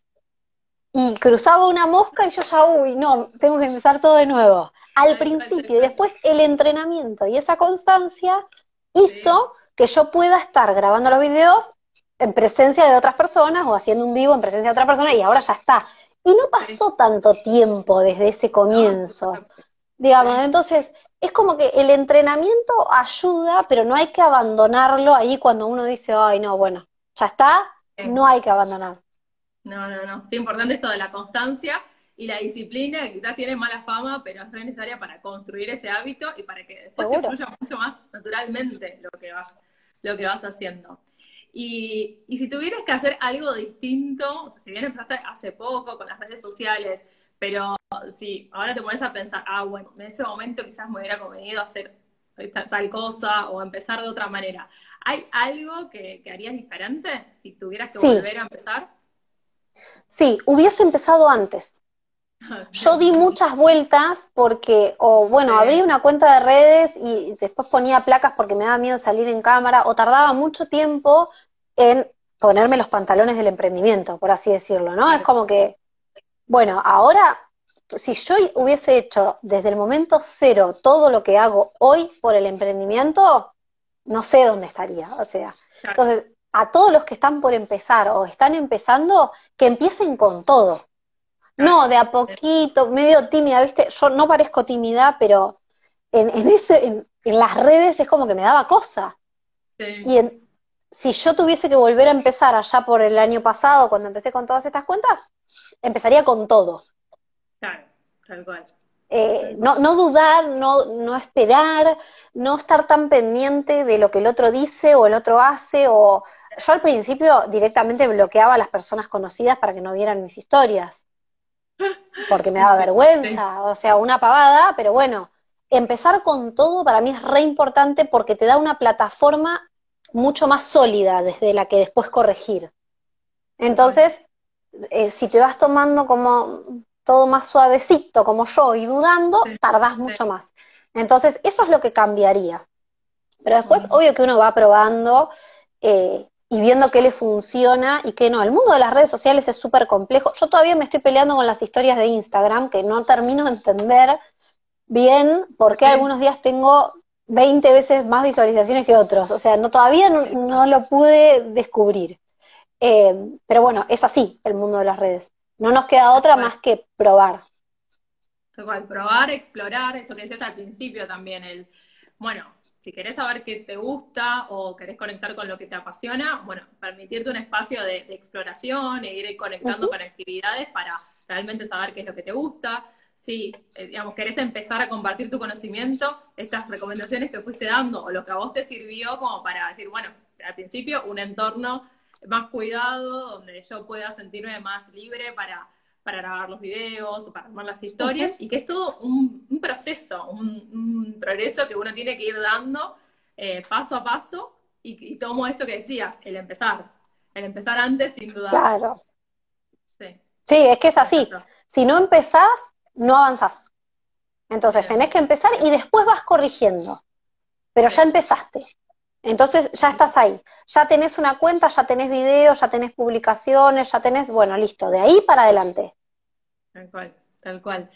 Y cruzaba una mosca y yo ya, uy, no, tengo que empezar todo de nuevo al principio y después el entrenamiento y esa constancia hizo que yo pueda estar grabando los videos en presencia de otras personas o haciendo un vivo en presencia de otras personas y ahora ya está. Y no pasó tanto tiempo desde ese comienzo. Digamos, entonces es como que el entrenamiento ayuda, pero no hay que abandonarlo ahí cuando uno dice, ay, no, bueno, ya está, no hay que abandonar. No, no, no. Sí, importante esto de la constancia y la disciplina, que quizás tiene mala fama, pero es necesaria para construir ese hábito y para que después te fluya mucho más naturalmente lo que vas, lo que vas haciendo. Y, y, si tuvieras que hacer algo distinto, o sea, si bien empezaste hace poco con las redes sociales, pero si ahora te pones a pensar, ah, bueno, en ese momento quizás me hubiera convenido hacer tal cosa o empezar de otra manera. ¿Hay algo que, harías diferente si tuvieras que volver a empezar? Sí, hubiese empezado antes. Yo di muchas vueltas porque, o bueno, abrí una cuenta de redes y después ponía placas porque me daba miedo salir en cámara, o tardaba mucho tiempo en ponerme los pantalones del emprendimiento, por así decirlo, ¿no? Es como que, bueno, ahora, si yo hubiese hecho desde el momento cero todo lo que hago hoy por el emprendimiento, no sé dónde estaría. O sea, entonces, a todos los que están por empezar o están empezando, que empiecen con todo. No, de a poquito, medio tímida, ¿viste? Yo no parezco tímida, pero en, en, ese, en, las redes es como que me daba cosa. Y si yo tuviese que volver a empezar allá por el año pasado, cuando empecé con todas estas cuentas, empezaría con todo. Claro, tal cual. Eh, no, no dudar, no, no esperar, no estar tan pendiente de lo que el otro dice o el otro hace, o yo al principio directamente bloqueaba a las personas conocidas para que no vieran mis historias, porque me daba vergüenza, o sea, una pavada, pero bueno, empezar con todo para mí es re importante porque te da una plataforma mucho más sólida desde la que después corregir. Entonces, eh, si te vas tomando como todo más suavecito como yo y dudando, tardás mucho más. Entonces, eso es lo que cambiaría. Pero después, obvio que uno va probando eh, y viendo qué le funciona y qué no. El mundo de las redes sociales es súper complejo. Yo todavía me estoy peleando con las historias de Instagram, que no termino de entender bien por qué algunos días tengo 20 veces más visualizaciones que otros. O sea, no, todavía no, lo pude descubrir. Eh, pero bueno, es así el mundo de las redes. No nos queda otra más que probar. probar, explorar, esto que decías al principio también, el, bueno, si querés saber qué te gusta o querés conectar con lo que te apasiona, bueno, permitirte un espacio de, exploración e ir conectando con actividades para realmente saber qué es lo que te gusta. Si, eh, digamos, querés empezar a compartir tu conocimiento, estas recomendaciones que fuiste dando o lo que a vos te sirvió como para decir, bueno, al principio un entorno más cuidado, donde yo pueda sentirme más libre para, para grabar los videos o para armar las historias, y que es todo un, proceso, un, progreso que uno tiene que ir dando eh, paso a paso, y, tomo esto que decías, el empezar, el empezar antes sin duda. Claro. Sí. sí, es que es así. Si no empezás, no avanzás. Entonces tenés que empezar y después vas corrigiendo. Pero ya empezaste. Entonces ya estás ahí, ya tenés una cuenta, ya tenés videos, ya tenés publicaciones, ya tenés, bueno, listo, de ahí para adelante. Tal cual, tal cual.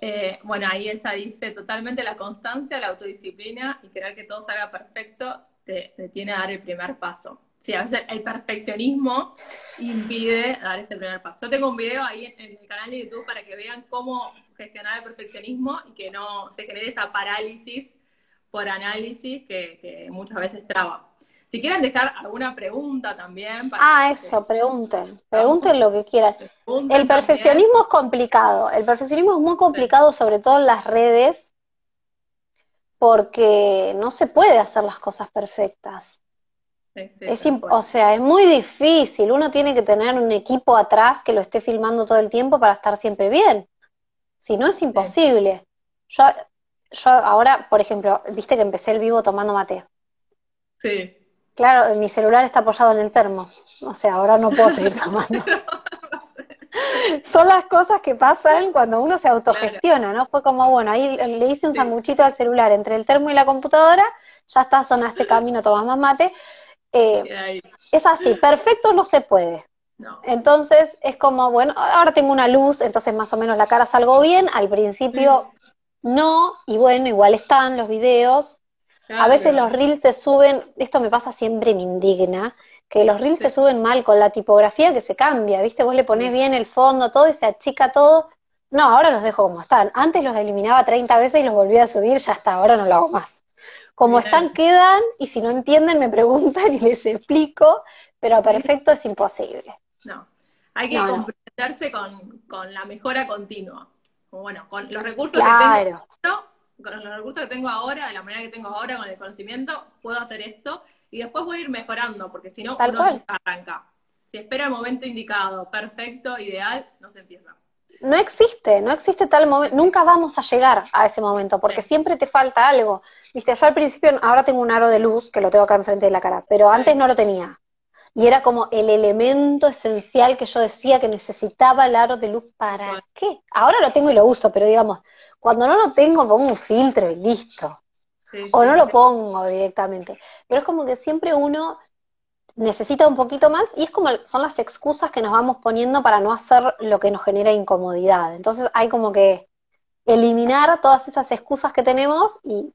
Eh, bueno, ahí Elsa dice totalmente la constancia, la autodisciplina y querer que todo salga perfecto te, tiene a dar el primer paso. Sí, a veces el perfeccionismo impide dar ese primer paso. Yo tengo un video ahí en, el canal de YouTube para que vean cómo gestionar el perfeccionismo y que no se genere esta parálisis por análisis que, muchas veces traba. Si quieren dejar alguna pregunta también. ah, eso, pregunten. Pregunten lo que quieran. El perfeccionismo es complicado. El perfeccionismo es muy complicado, sobre todo en las redes, porque no se puede hacer las cosas perfectas. es o sea, es muy difícil. Uno tiene que tener un equipo atrás que lo esté filmando todo el tiempo para estar siempre bien. Si no, es imposible. Yo yo ahora, por ejemplo, viste que empecé el vivo tomando mate. Sí. Claro, mi celular está apoyado en el termo. O sea, ahora no puedo seguir tomando. Son las cosas que pasan cuando uno se autogestiona, ¿no? Fue como, bueno, ahí le hice un sanguchito al celular entre el termo y la computadora, ya está, sonaste camino, tomas más mate. Eh, es así, perfecto no se puede. No. Entonces es como, bueno, ahora tengo una luz, entonces más o menos la cara salgo bien. Al principio no, y bueno, igual están los videos. a veces los reels se suben, esto me pasa siempre, me indigna, que los reels se suben mal con la tipografía que se cambia, ¿viste? Vos le ponés bien el fondo, todo y se achica todo. No, ahora los dejo como están. Antes los eliminaba 30 veces y los volvía a subir, ya está, ahora no lo hago más. Como están, quedan, y si no entienden, me preguntan y les explico, pero perfecto es imposible. No, hay que comprometerse con, con la mejora continua bueno, con los recursos que tengo, con los recursos que tengo ahora, de la manera que tengo ahora, con el conocimiento, puedo hacer esto y después voy a ir mejorando, porque si no, uno arranca. Si espera el momento indicado, perfecto, ideal, no se empieza. no existe, no existe tal momento, nunca vamos a llegar a ese momento, porque siempre te falta algo. Viste, yo al principio, ahora tengo un aro de luz que lo tengo acá enfrente de la cara, pero antes no lo tenía. Y era como el elemento esencial que yo decía que necesitaba el aro de luz. ¿Para qué? Ahora lo tengo y lo uso, pero digamos, cuando no lo tengo pongo un filtro y listo. o no lo pongo directamente. Pero es como que siempre uno necesita un poquito más y es como son las excusas que nos vamos poniendo para no hacer lo que nos genera incomodidad. Entonces hay como que eliminar todas esas excusas que tenemos y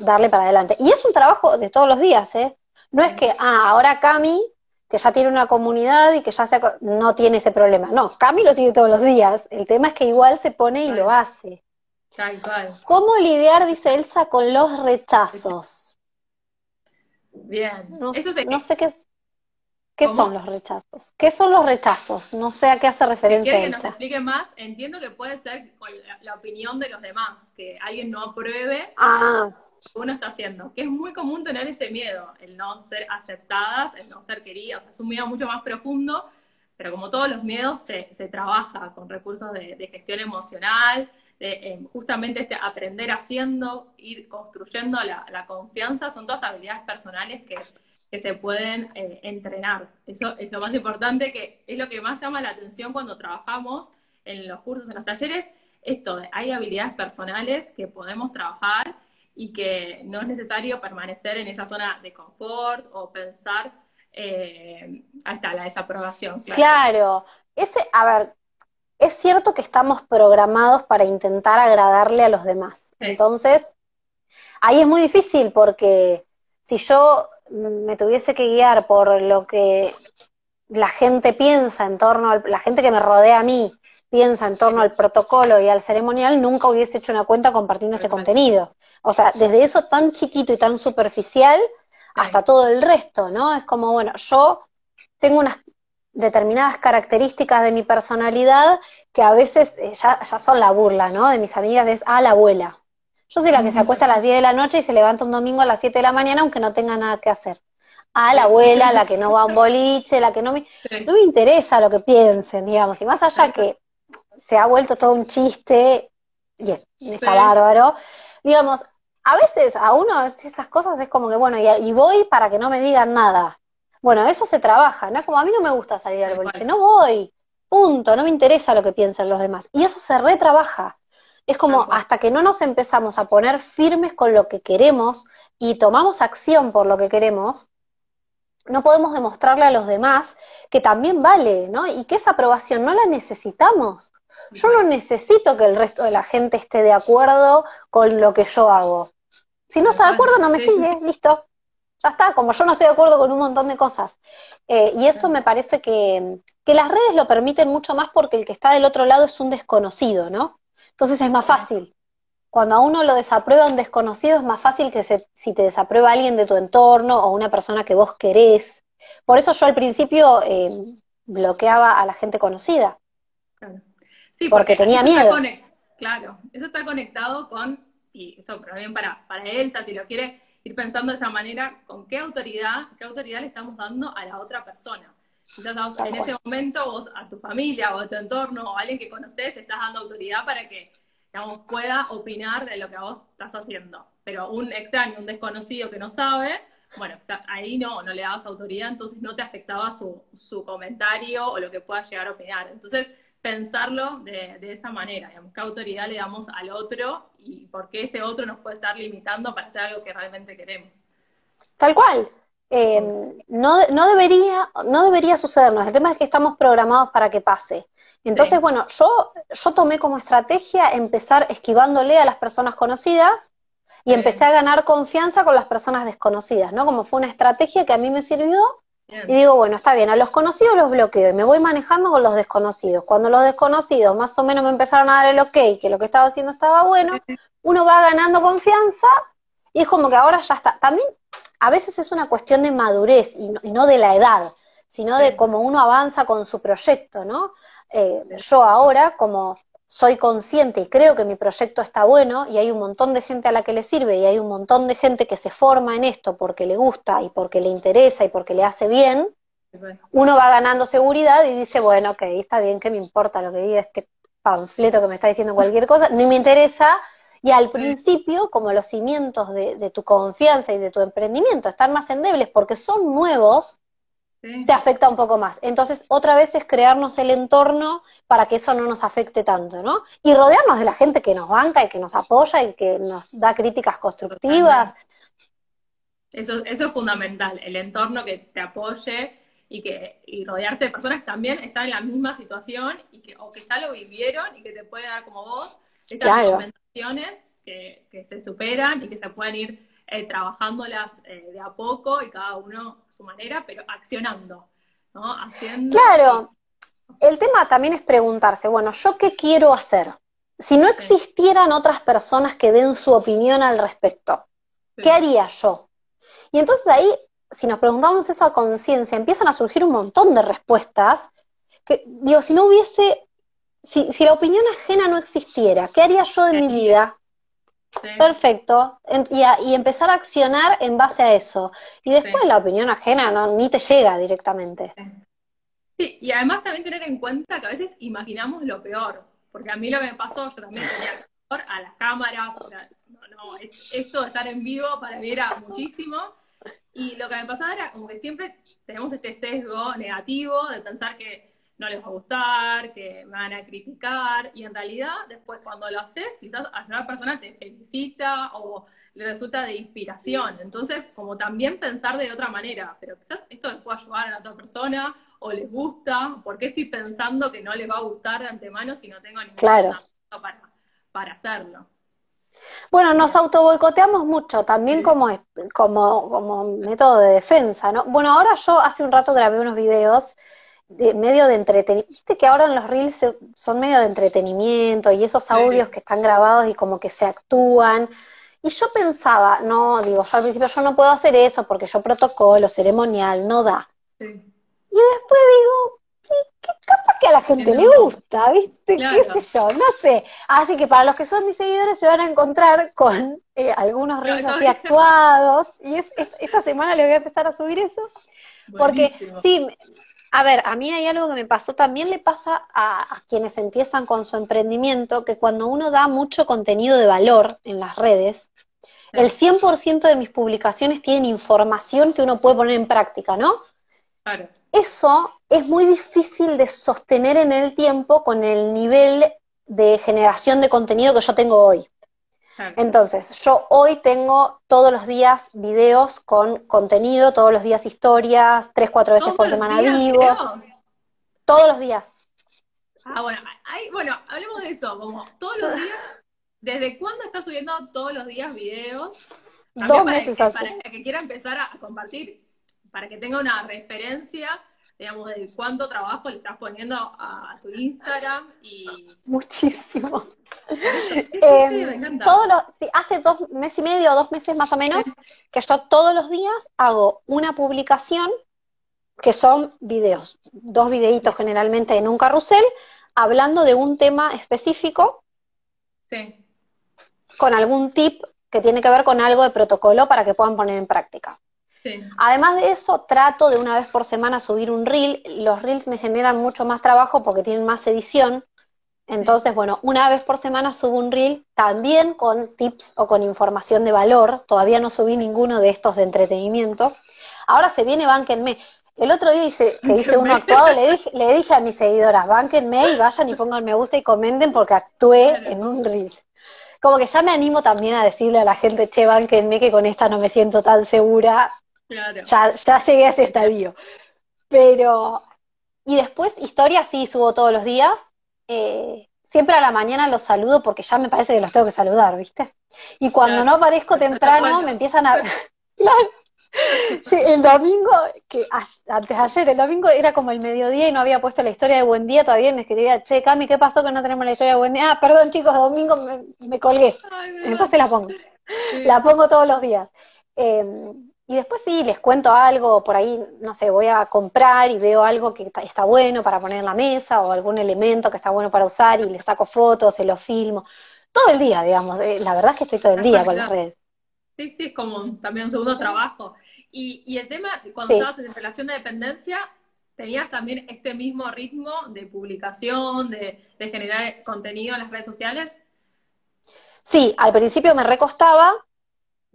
darle para adelante. Y es un trabajo de todos los días, ¿eh? No es que, ah, ahora Cami, que ya tiene una comunidad y que ya se, no tiene ese problema. No, Cami lo tiene todos los días. El tema es que igual se pone y lo hace. ¿Cómo lidiar, dice Elsa, con los rechazos? Bien. No, no sé qué es. ¿Qué son los rechazos? ¿Qué son los rechazos? No sé a qué hace referencia. que nos explique más? Entiendo que puede ser la, opinión de los demás, que alguien no apruebe ah. Uno está haciendo. Que es muy común tener ese miedo, el no ser aceptadas, el no ser queridas. es un miedo mucho más profundo, pero como todos los miedos, se, se trabaja con recursos de, gestión emocional, eh, justamente este aprender haciendo, ir construyendo la, la confianza, son todas habilidades personales que que se pueden eh, entrenar. Eso es lo más importante, que es lo que más llama la atención cuando trabajamos en los cursos, en los talleres, esto, hay habilidades personales que podemos trabajar y que no es necesario permanecer en esa zona de confort o pensar eh, hasta la desaprobación. Claro. ese, a ver, es cierto que estamos programados para intentar agradarle a los demás. Entonces, ahí es muy difícil porque si yo me tuviese que guiar por lo que la gente piensa en torno al, la gente que me rodea a mí piensa en torno al protocolo y al ceremonial, nunca hubiese hecho una cuenta compartiendo este contenido. O sea, desde eso tan chiquito y tan superficial hasta todo el resto, ¿no? Es como, bueno, yo tengo unas determinadas características de mi personalidad que a veces eh, ya, ya son la burla, ¿no? De mis amigas es, ah, la abuela. Yo soy la que se acuesta a las 10 de la noche y se levanta un domingo a las 7 de la mañana aunque no tenga nada que hacer. Ah, la abuela, la que no va a un boliche, la que no me... No me interesa lo que piensen, digamos. Y más allá que se ha vuelto todo un chiste y está bárbaro, digamos, a veces a uno esas cosas es como que, bueno, y, voy para que no me digan nada. Bueno, eso se trabaja, ¿no? Es como a mí no me gusta salir al boliche, no voy, punto, no me interesa lo que piensen los demás. Y eso se retrabaja. Es como hasta que no nos empezamos a poner firmes con lo que queremos y tomamos acción por lo que queremos, no podemos demostrarle a los demás que también vale, ¿no? Y que esa aprobación no la necesitamos. Yo no necesito que el resto de la gente esté de acuerdo con lo que yo hago. Si no está de acuerdo, no me sigue, listo. Ya está, como yo no estoy de acuerdo con un montón de cosas. Eh, y eso me parece que, que las redes lo permiten mucho más porque el que está del otro lado es un desconocido, ¿no? Entonces es más fácil. Cuando a uno lo desaprueba un desconocido, es más fácil que si te desaprueba alguien de tu entorno o una persona que vos querés. Por eso yo al principio eh, bloqueaba a la gente conocida. Claro. Sí, porque, tenía miedo. Claro, eso está conectado con, y esto también para, para Elsa, si lo quiere ir pensando de esa manera, con qué autoridad, qué autoridad le estamos dando a la otra persona. Quizás en ese momento vos a tu familia o a tu entorno o a alguien que conoces estás dando autoridad para que digamos, pueda opinar de lo que vos estás haciendo. Pero un extraño, un desconocido que no sabe, bueno, ahí no, no le dabas autoridad, entonces no te afectaba su, su comentario o lo que pueda llegar a opinar. Entonces, pensarlo de, de, esa manera, digamos, qué autoridad le damos al otro y por qué ese otro nos puede estar limitando para hacer algo que realmente queremos. Tal cual, eh, no, no, debería, no debería sucedernos. El tema es que estamos programados para que pase. Entonces, bueno, yo, yo tomé como estrategia empezar esquivándole a las personas conocidas y empecé a ganar confianza con las personas desconocidas, ¿no? Como fue una estrategia que a mí me sirvió. Y digo, bueno, está bien, a los conocidos los bloqueo y me voy manejando con los desconocidos. Cuando los desconocidos más o menos me empezaron a dar el ok, que lo que estaba haciendo estaba bueno, uno va ganando confianza y es como que ahora ya está. También a veces es una cuestión de madurez y no, de la edad, sino de cómo uno avanza con su proyecto, ¿no? Eh, yo ahora, como soy consciente y creo que mi proyecto está bueno y hay un montón de gente a la que le sirve y hay un montón de gente que se forma en esto porque le gusta y porque le interesa y porque le hace bien, uno va ganando seguridad y dice, bueno, ok, está bien, que me importa lo que diga este panfleto que me está diciendo cualquier cosa, ni me interesa. Y al principio, como los cimientos de, tu confianza y de tu emprendimiento están más endebles porque son nuevos, te afecta un poco más. Entonces, otra vez es crearnos el entorno para que eso no nos afecte tanto, ¿no? Y rodearnos de la gente que nos banca y que nos apoya y que nos da críticas constructivas. Eso, eso es fundamental, el entorno que te apoye y que y rodearse de personas que también están en la misma situación y que o que ya lo vivieron y que te pueden dar como vos estas recomendaciones que, que, se superan y que se pueden ir eh, trabajándolas eh, de a poco y cada uno a su manera, pero accionando, ¿no? Haciendo. Claro. El tema también es preguntarse, bueno, ¿yo qué quiero hacer? Si no existieran otras personas que den su opinión al respecto, ¿qué haría yo? Y entonces ahí si nos preguntamos eso a conciencia, empiezan a surgir un montón de respuestas que, digo, si no hubiese, si, la opinión ajena no existiera, ¿qué haría yo de mi vida? Perfecto. Y, empezar a accionar en base a eso. Y después la opinión ajena no, ni te llega directamente. Sí, y además también tener en cuenta que a veces imaginamos lo peor. Porque a mí lo que me pasó, yo también tenía a las cámaras, o sea, no, no, esto de estar en vivo para mí era muchísimo. Y lo que me pasaba era como que siempre tenemos este sesgo negativo de pensar que no les va a gustar, que me van a criticar, y en realidad después cuando lo haces, quizás a una persona te felicita o le resulta de inspiración. Entonces, como también pensar de otra manera, pero quizás esto les puede ayudar a la otra persona o les gusta, ¿por qué estoy pensando que no les va a gustar de antemano si no tengo ningún claro. para, para hacerlo? Bueno, nos auto boicoteamos mucho, también como, como, como método de defensa, ¿no? Bueno, ahora yo hace un rato grabé unos videos de medio de entretenimiento, viste que ahora en los reels son medio de entretenimiento y esos audios que están grabados y como que se actúan. Y yo pensaba, no, digo, yo al principio yo no puedo hacer eso porque yo protocolo, ceremonial, no da. Y después digo, capaz que a la gente le gusta, ¿viste? ¿Qué sé yo? No sé. Así que para los que son mis seguidores se van a encontrar con eh, algunos reels así actuados. Y esta semana le voy a empezar a subir eso. Porque sí, a ver, a mí hay algo que me pasó, también le pasa a, quienes empiezan con su emprendimiento, que cuando uno da mucho contenido de valor en las redes, el 100% de mis publicaciones tienen información que uno puede poner en práctica, ¿no? Eso es muy difícil de sostener en el tiempo con el nivel de generación de contenido que yo tengo hoy. Entonces, yo hoy tengo todos los días videos con contenido, todos los días historias, tres, cuatro veces por semana vivos. Todos los días. Ah, bueno, bueno, hablemos de eso, como todos los días, ¿desde cuándo estás subiendo todos los días videos? Dos meses para, para que quiera empezar a compartir para que tenga una referencia, digamos, de cuánto trabajo le estás poniendo a, tu Instagram y... Muchísimo. Sí, em, hace dos meses y medio, dos meses más o menos, que yo todos los días hago una publicación que son videos, dos videitos generalmente en un carrusel, hablando de un tema específico. Con algún tip que tiene que ver con algo de protocolo para que puedan poner en práctica. Además de eso, trato de una vez por semana subir un reel. Los reels me generan mucho más trabajo porque tienen más edición. Entonces, bueno, una vez por semana subo un reel también con tips o con información de valor. Todavía no subí ninguno de estos de entretenimiento. Ahora se viene Bankenme. El otro día hice, que hice uno actuado, le dije, le dije a mis seguidoras, banquenme y vayan y pongan me gusta y comenten porque actué en un reel. Como que ya me animo también a decirle a la gente, che, banquenme que con esta no me siento tan segura, ya, ya llegué a ese estadio. Pero, y después, historias sí subo todos los días. Eh, siempre a la mañana los saludo porque ya me parece que los tengo que saludar, ¿viste? Y cuando no aparezco temprano, me empiezan a. claro. el domingo, que antes ayer, el domingo era como el mediodía y no había puesto la historia de buen día, todavía me escribía, che, Cami, ¿qué pasó que no tenemos la historia de buen día? Ah, perdón chicos, domingo me, colgué. Entonces la pongo. La pongo todos los días. Eh, y después sí, les cuento algo, por ahí, no sé, voy a comprar y veo algo que está, bueno para poner en la mesa o algún elemento que está bueno para usar y les saco fotos, se lo filmo. Todo el día, digamos. Eh, la verdad es que estoy todo el día con las redes. Sí, sí, es como también un segundo trabajo. Y, y el tema, cuando estabas en relación de dependencia, ¿tenías también este mismo ritmo de publicación, de, generar contenido en las redes sociales? Sí, al principio me recostaba,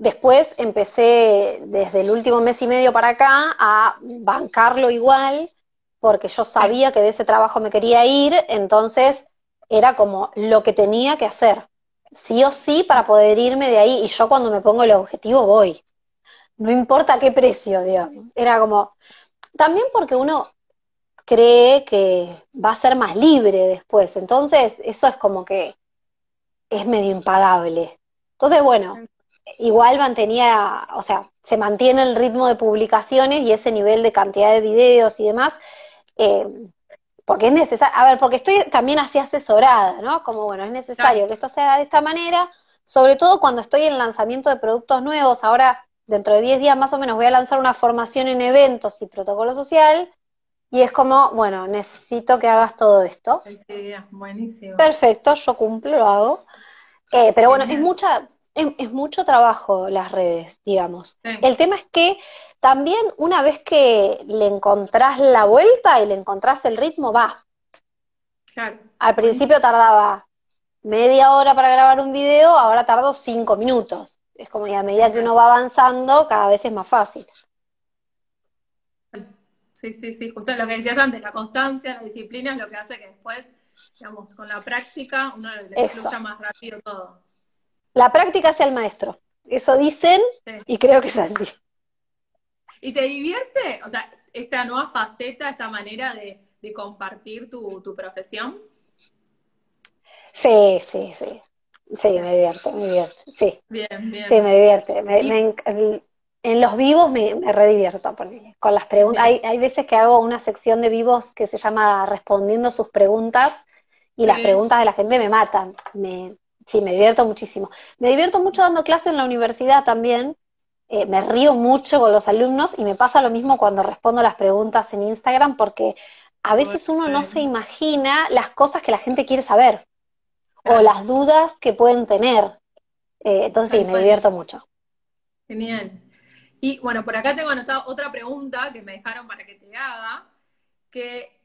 después empecé desde el último mes y medio para acá a bancarlo igual, porque yo sabía que de ese trabajo me quería ir, entonces era como lo que tenía que hacer, sí o sí, para poder irme de ahí, y yo cuando me pongo el objetivo voy no importa qué precio, digamos. Era como, también porque uno cree que va a ser más libre después, entonces eso es como que es medio impagable. Entonces, bueno, igual mantenía, o sea, se mantiene el ritmo de publicaciones y ese nivel de cantidad de videos y demás, eh, porque es necesario, a ver, porque estoy también así asesorada, ¿no? Como, bueno, es necesario que esto se haga de esta manera, sobre todo cuando estoy en lanzamiento de productos nuevos, ahora dentro de 10 días más o menos voy a lanzar una formación en eventos y protocolo social, y es como, bueno, necesito que hagas todo esto. Sí, buenísimo. Perfecto, yo cumplo, lo hago. Eh, pero bueno, es mucha, es, mucho trabajo las redes, digamos. El tema es que también una vez que le encontrás la vuelta y le encontrás el ritmo, va. Claro. Al principio tardaba media hora para grabar un video, ahora tardo cinco minutos. Es como que a medida que uno va avanzando, cada vez es más fácil. Sí, sí, sí, justo lo que decías antes, la constancia, la disciplina es lo que hace que después, digamos, con la práctica uno le fluya más rápido todo. La práctica sea el maestro, eso dicen y creo que es así. ¿Y te divierte, o sea, esta nueva faceta, esta manera de, compartir tu, tu profesión? Sí, sí, sí. Sí, me divierte, me divierte, sí. Bien, bien. Sí, me divierte. en los vivos me, me redivierto con las preguntas. Hay, hay veces que hago una sección de vivos que se llama Respondiendo sus preguntas y las preguntas de la gente me matan. Me, sí, me divierto muchísimo. Me divierto mucho dando clases en la universidad también. Eh, me río mucho con los alumnos y me pasa lo mismo cuando respondo las preguntas en Instagram porque a veces uno no se imagina las cosas que la gente quiere saber o las dudas que pueden tener. Eh, entonces sí, me divierto mucho. Genial. Y bueno, por acá tengo anotada otra pregunta que me dejaron para que te haga, que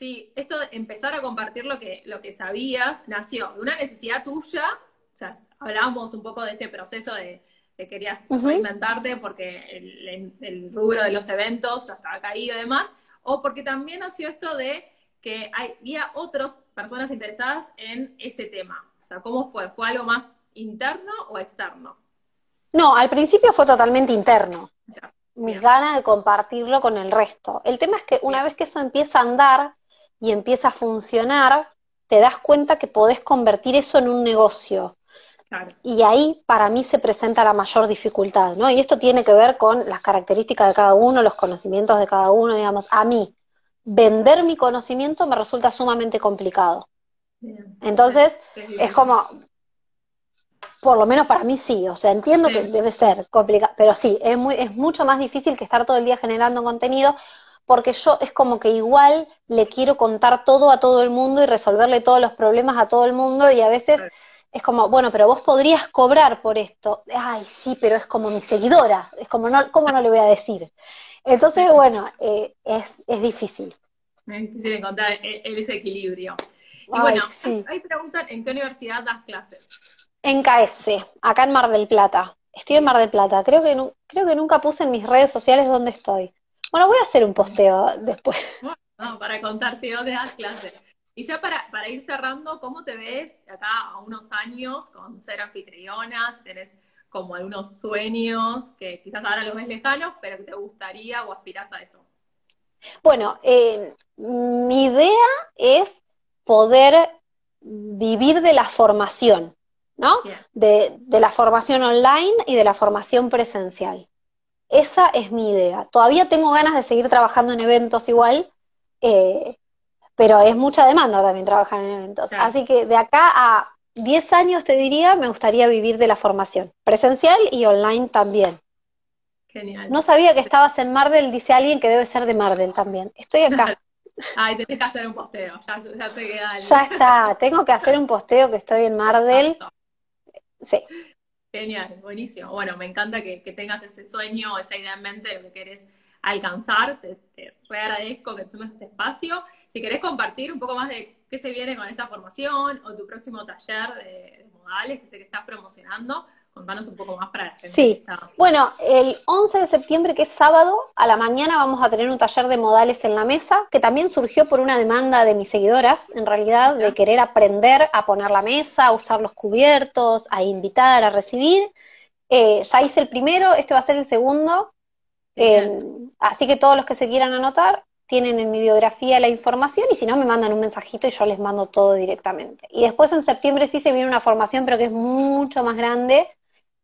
si esto de empezar a compartir lo que, lo que sabías nació de una necesidad tuya, o sea, hablábamos un poco de este proceso de que querías reinventarte porque el, el, rubro de los eventos ya estaba caído y demás, o porque también nació esto de que había otras personas interesadas en ese tema. O sea, ¿cómo fue? ¿Fue algo más interno o externo? No, al principio fue totalmente interno. Mis ganas de compartirlo con el resto. El tema es que una vez que eso empieza a andar y empieza a funcionar, te das cuenta que podés convertir eso en un negocio. Y ahí para mí se presenta la mayor dificultad, ¿no? Y esto tiene que ver con las características de cada uno, los conocimientos de cada uno, digamos. A mí, vender mi conocimiento me resulta sumamente complicado. Entonces, es como, por lo menos para mí sí, o sea, entiendo que debe ser complicado, pero sí, es, muy, es mucho más difícil que estar todo el día generando contenido, porque yo es como que igual le quiero contar todo a todo el mundo y resolverle todos los problemas a todo el mundo y a veces es como, bueno, pero vos podrías cobrar por esto. Ay, sí, pero es como mi seguidora, es como, no, ¿cómo no le voy a decir? Entonces, bueno, eh, es, es difícil. Es difícil encontrar e, e, ese equilibrio. Y bueno, hay preguntan en qué universidad das clases. En KS, acá en Mar del Plata. Estoy en Mar del Plata. Creo que, creo que nunca puse en mis redes sociales dónde estoy. Bueno, voy a hacer un posteo después. Bueno, para contar si dónde das clases. Y ya para, para ir cerrando, ¿cómo te ves acá a unos años con ser anfitriona? Si tenés como algunos sueños que quizás ahora los ves lejanos, pero que te gustaría o aspirás a eso. Bueno, eh, mi idea es poder vivir de la formación, ¿no? De, la formación online y de la formación presencial. Esa es mi idea. Todavía tengo ganas de seguir trabajando en eventos igual, eh, pero es mucha demanda también trabajar en eventos. Así que de acá a 10 años, te diría, me gustaría vivir de la formación, presencial y online también. Genial. No sabía que estabas en Mardel, dice alguien que debe ser de Mardel también. Estoy acá. Ay, tenés que hacer un posteo, ya, te queda. Ya está, tengo que hacer un posteo que estoy en Mardel. Sí. Genial, buenísimo. Bueno, me encanta que, tengas ese sueño, esa idea en mente de lo que querés alcanzar. Te, te re agradezco que tomes este espacio. Si querés compartir un poco más de qué se viene con esta formación o tu próximo taller de, modales que sé que estás promocionando, contanos un poco más para la gente. Sí, bueno, el 11 de septiembre, que es sábado, a la mañana vamos a tener un taller de modales en la mesa, que también surgió por una demanda de mis seguidoras, en realidad, de querer aprender a poner la mesa, a usar los cubiertos, a invitar, a recibir. Eh, ya hice el primero, este va a ser el segundo. Eh, así que todos los que se quieran anotar tienen en mi biografía la información y si no me mandan un mensajito y yo les mando todo directamente. Y después en septiembre sí se viene una formación, pero que es mucho más grande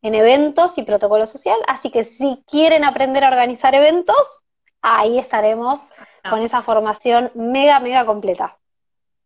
en eventos y protocolo social, así que si quieren aprender a organizar eventos, ahí estaremos ah. con esa formación mega, mega completa.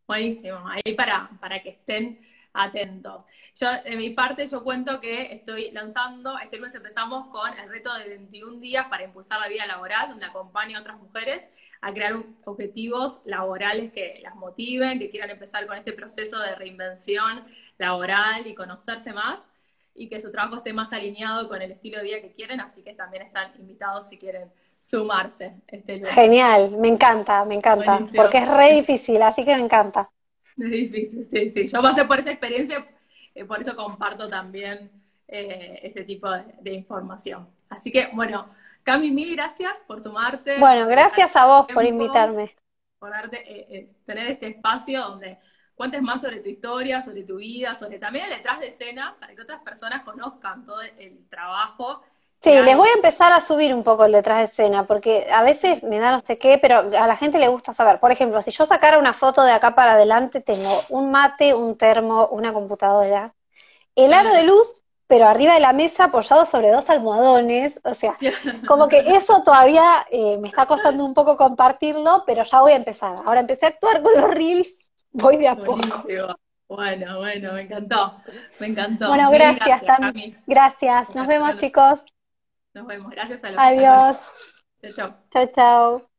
Buenísimo, ahí para, para que estén atentos. Yo, de mi parte, yo cuento que estoy lanzando, este mes empezamos con el reto de 21 días para impulsar la vida laboral, donde acompaño a otras mujeres a crear objetivos laborales que las motiven, que quieran empezar con este proceso de reinvención laboral y conocerse más y que su trabajo esté más alineado con el estilo de vida que quieren, así que también están invitados si quieren sumarse este Genial, me encanta, me encanta, porque es re difícil, así que me encanta. Es difícil, sí, sí. Yo pasé por esa experiencia, eh, por eso comparto también eh, ese tipo de información. Así que, bueno, Cami, mil gracias por sumarte. Bueno, gracias a vos por invitarme. Por darte, eh, eh, tener este espacio donde cuentes más sobre tu historia, sobre tu vida, sobre también el detrás de escena, para que otras personas conozcan todo el trabajo. Sí, les voy a empezar a subir un poco el detrás de escena, porque a veces me da no sé qué, pero a la gente le gusta saber. Por ejemplo, si yo sacara una foto de acá para adelante, tengo un mate, un termo, una computadora. El aro de luz pero arriba de la mesa apoyado sobre dos almohadones, o sea, como que eso todavía eh, me está costando un poco compartirlo, pero ya voy a empezar. Ahora empecé a actuar con los reels, voy de a poco. Bueno, bueno, me encantó, me encantó. Bueno, gracias, también. Gracias, nos vemos chicos. Nos vemos, gracias a los Adiós. Chao, chao. Chao, chao.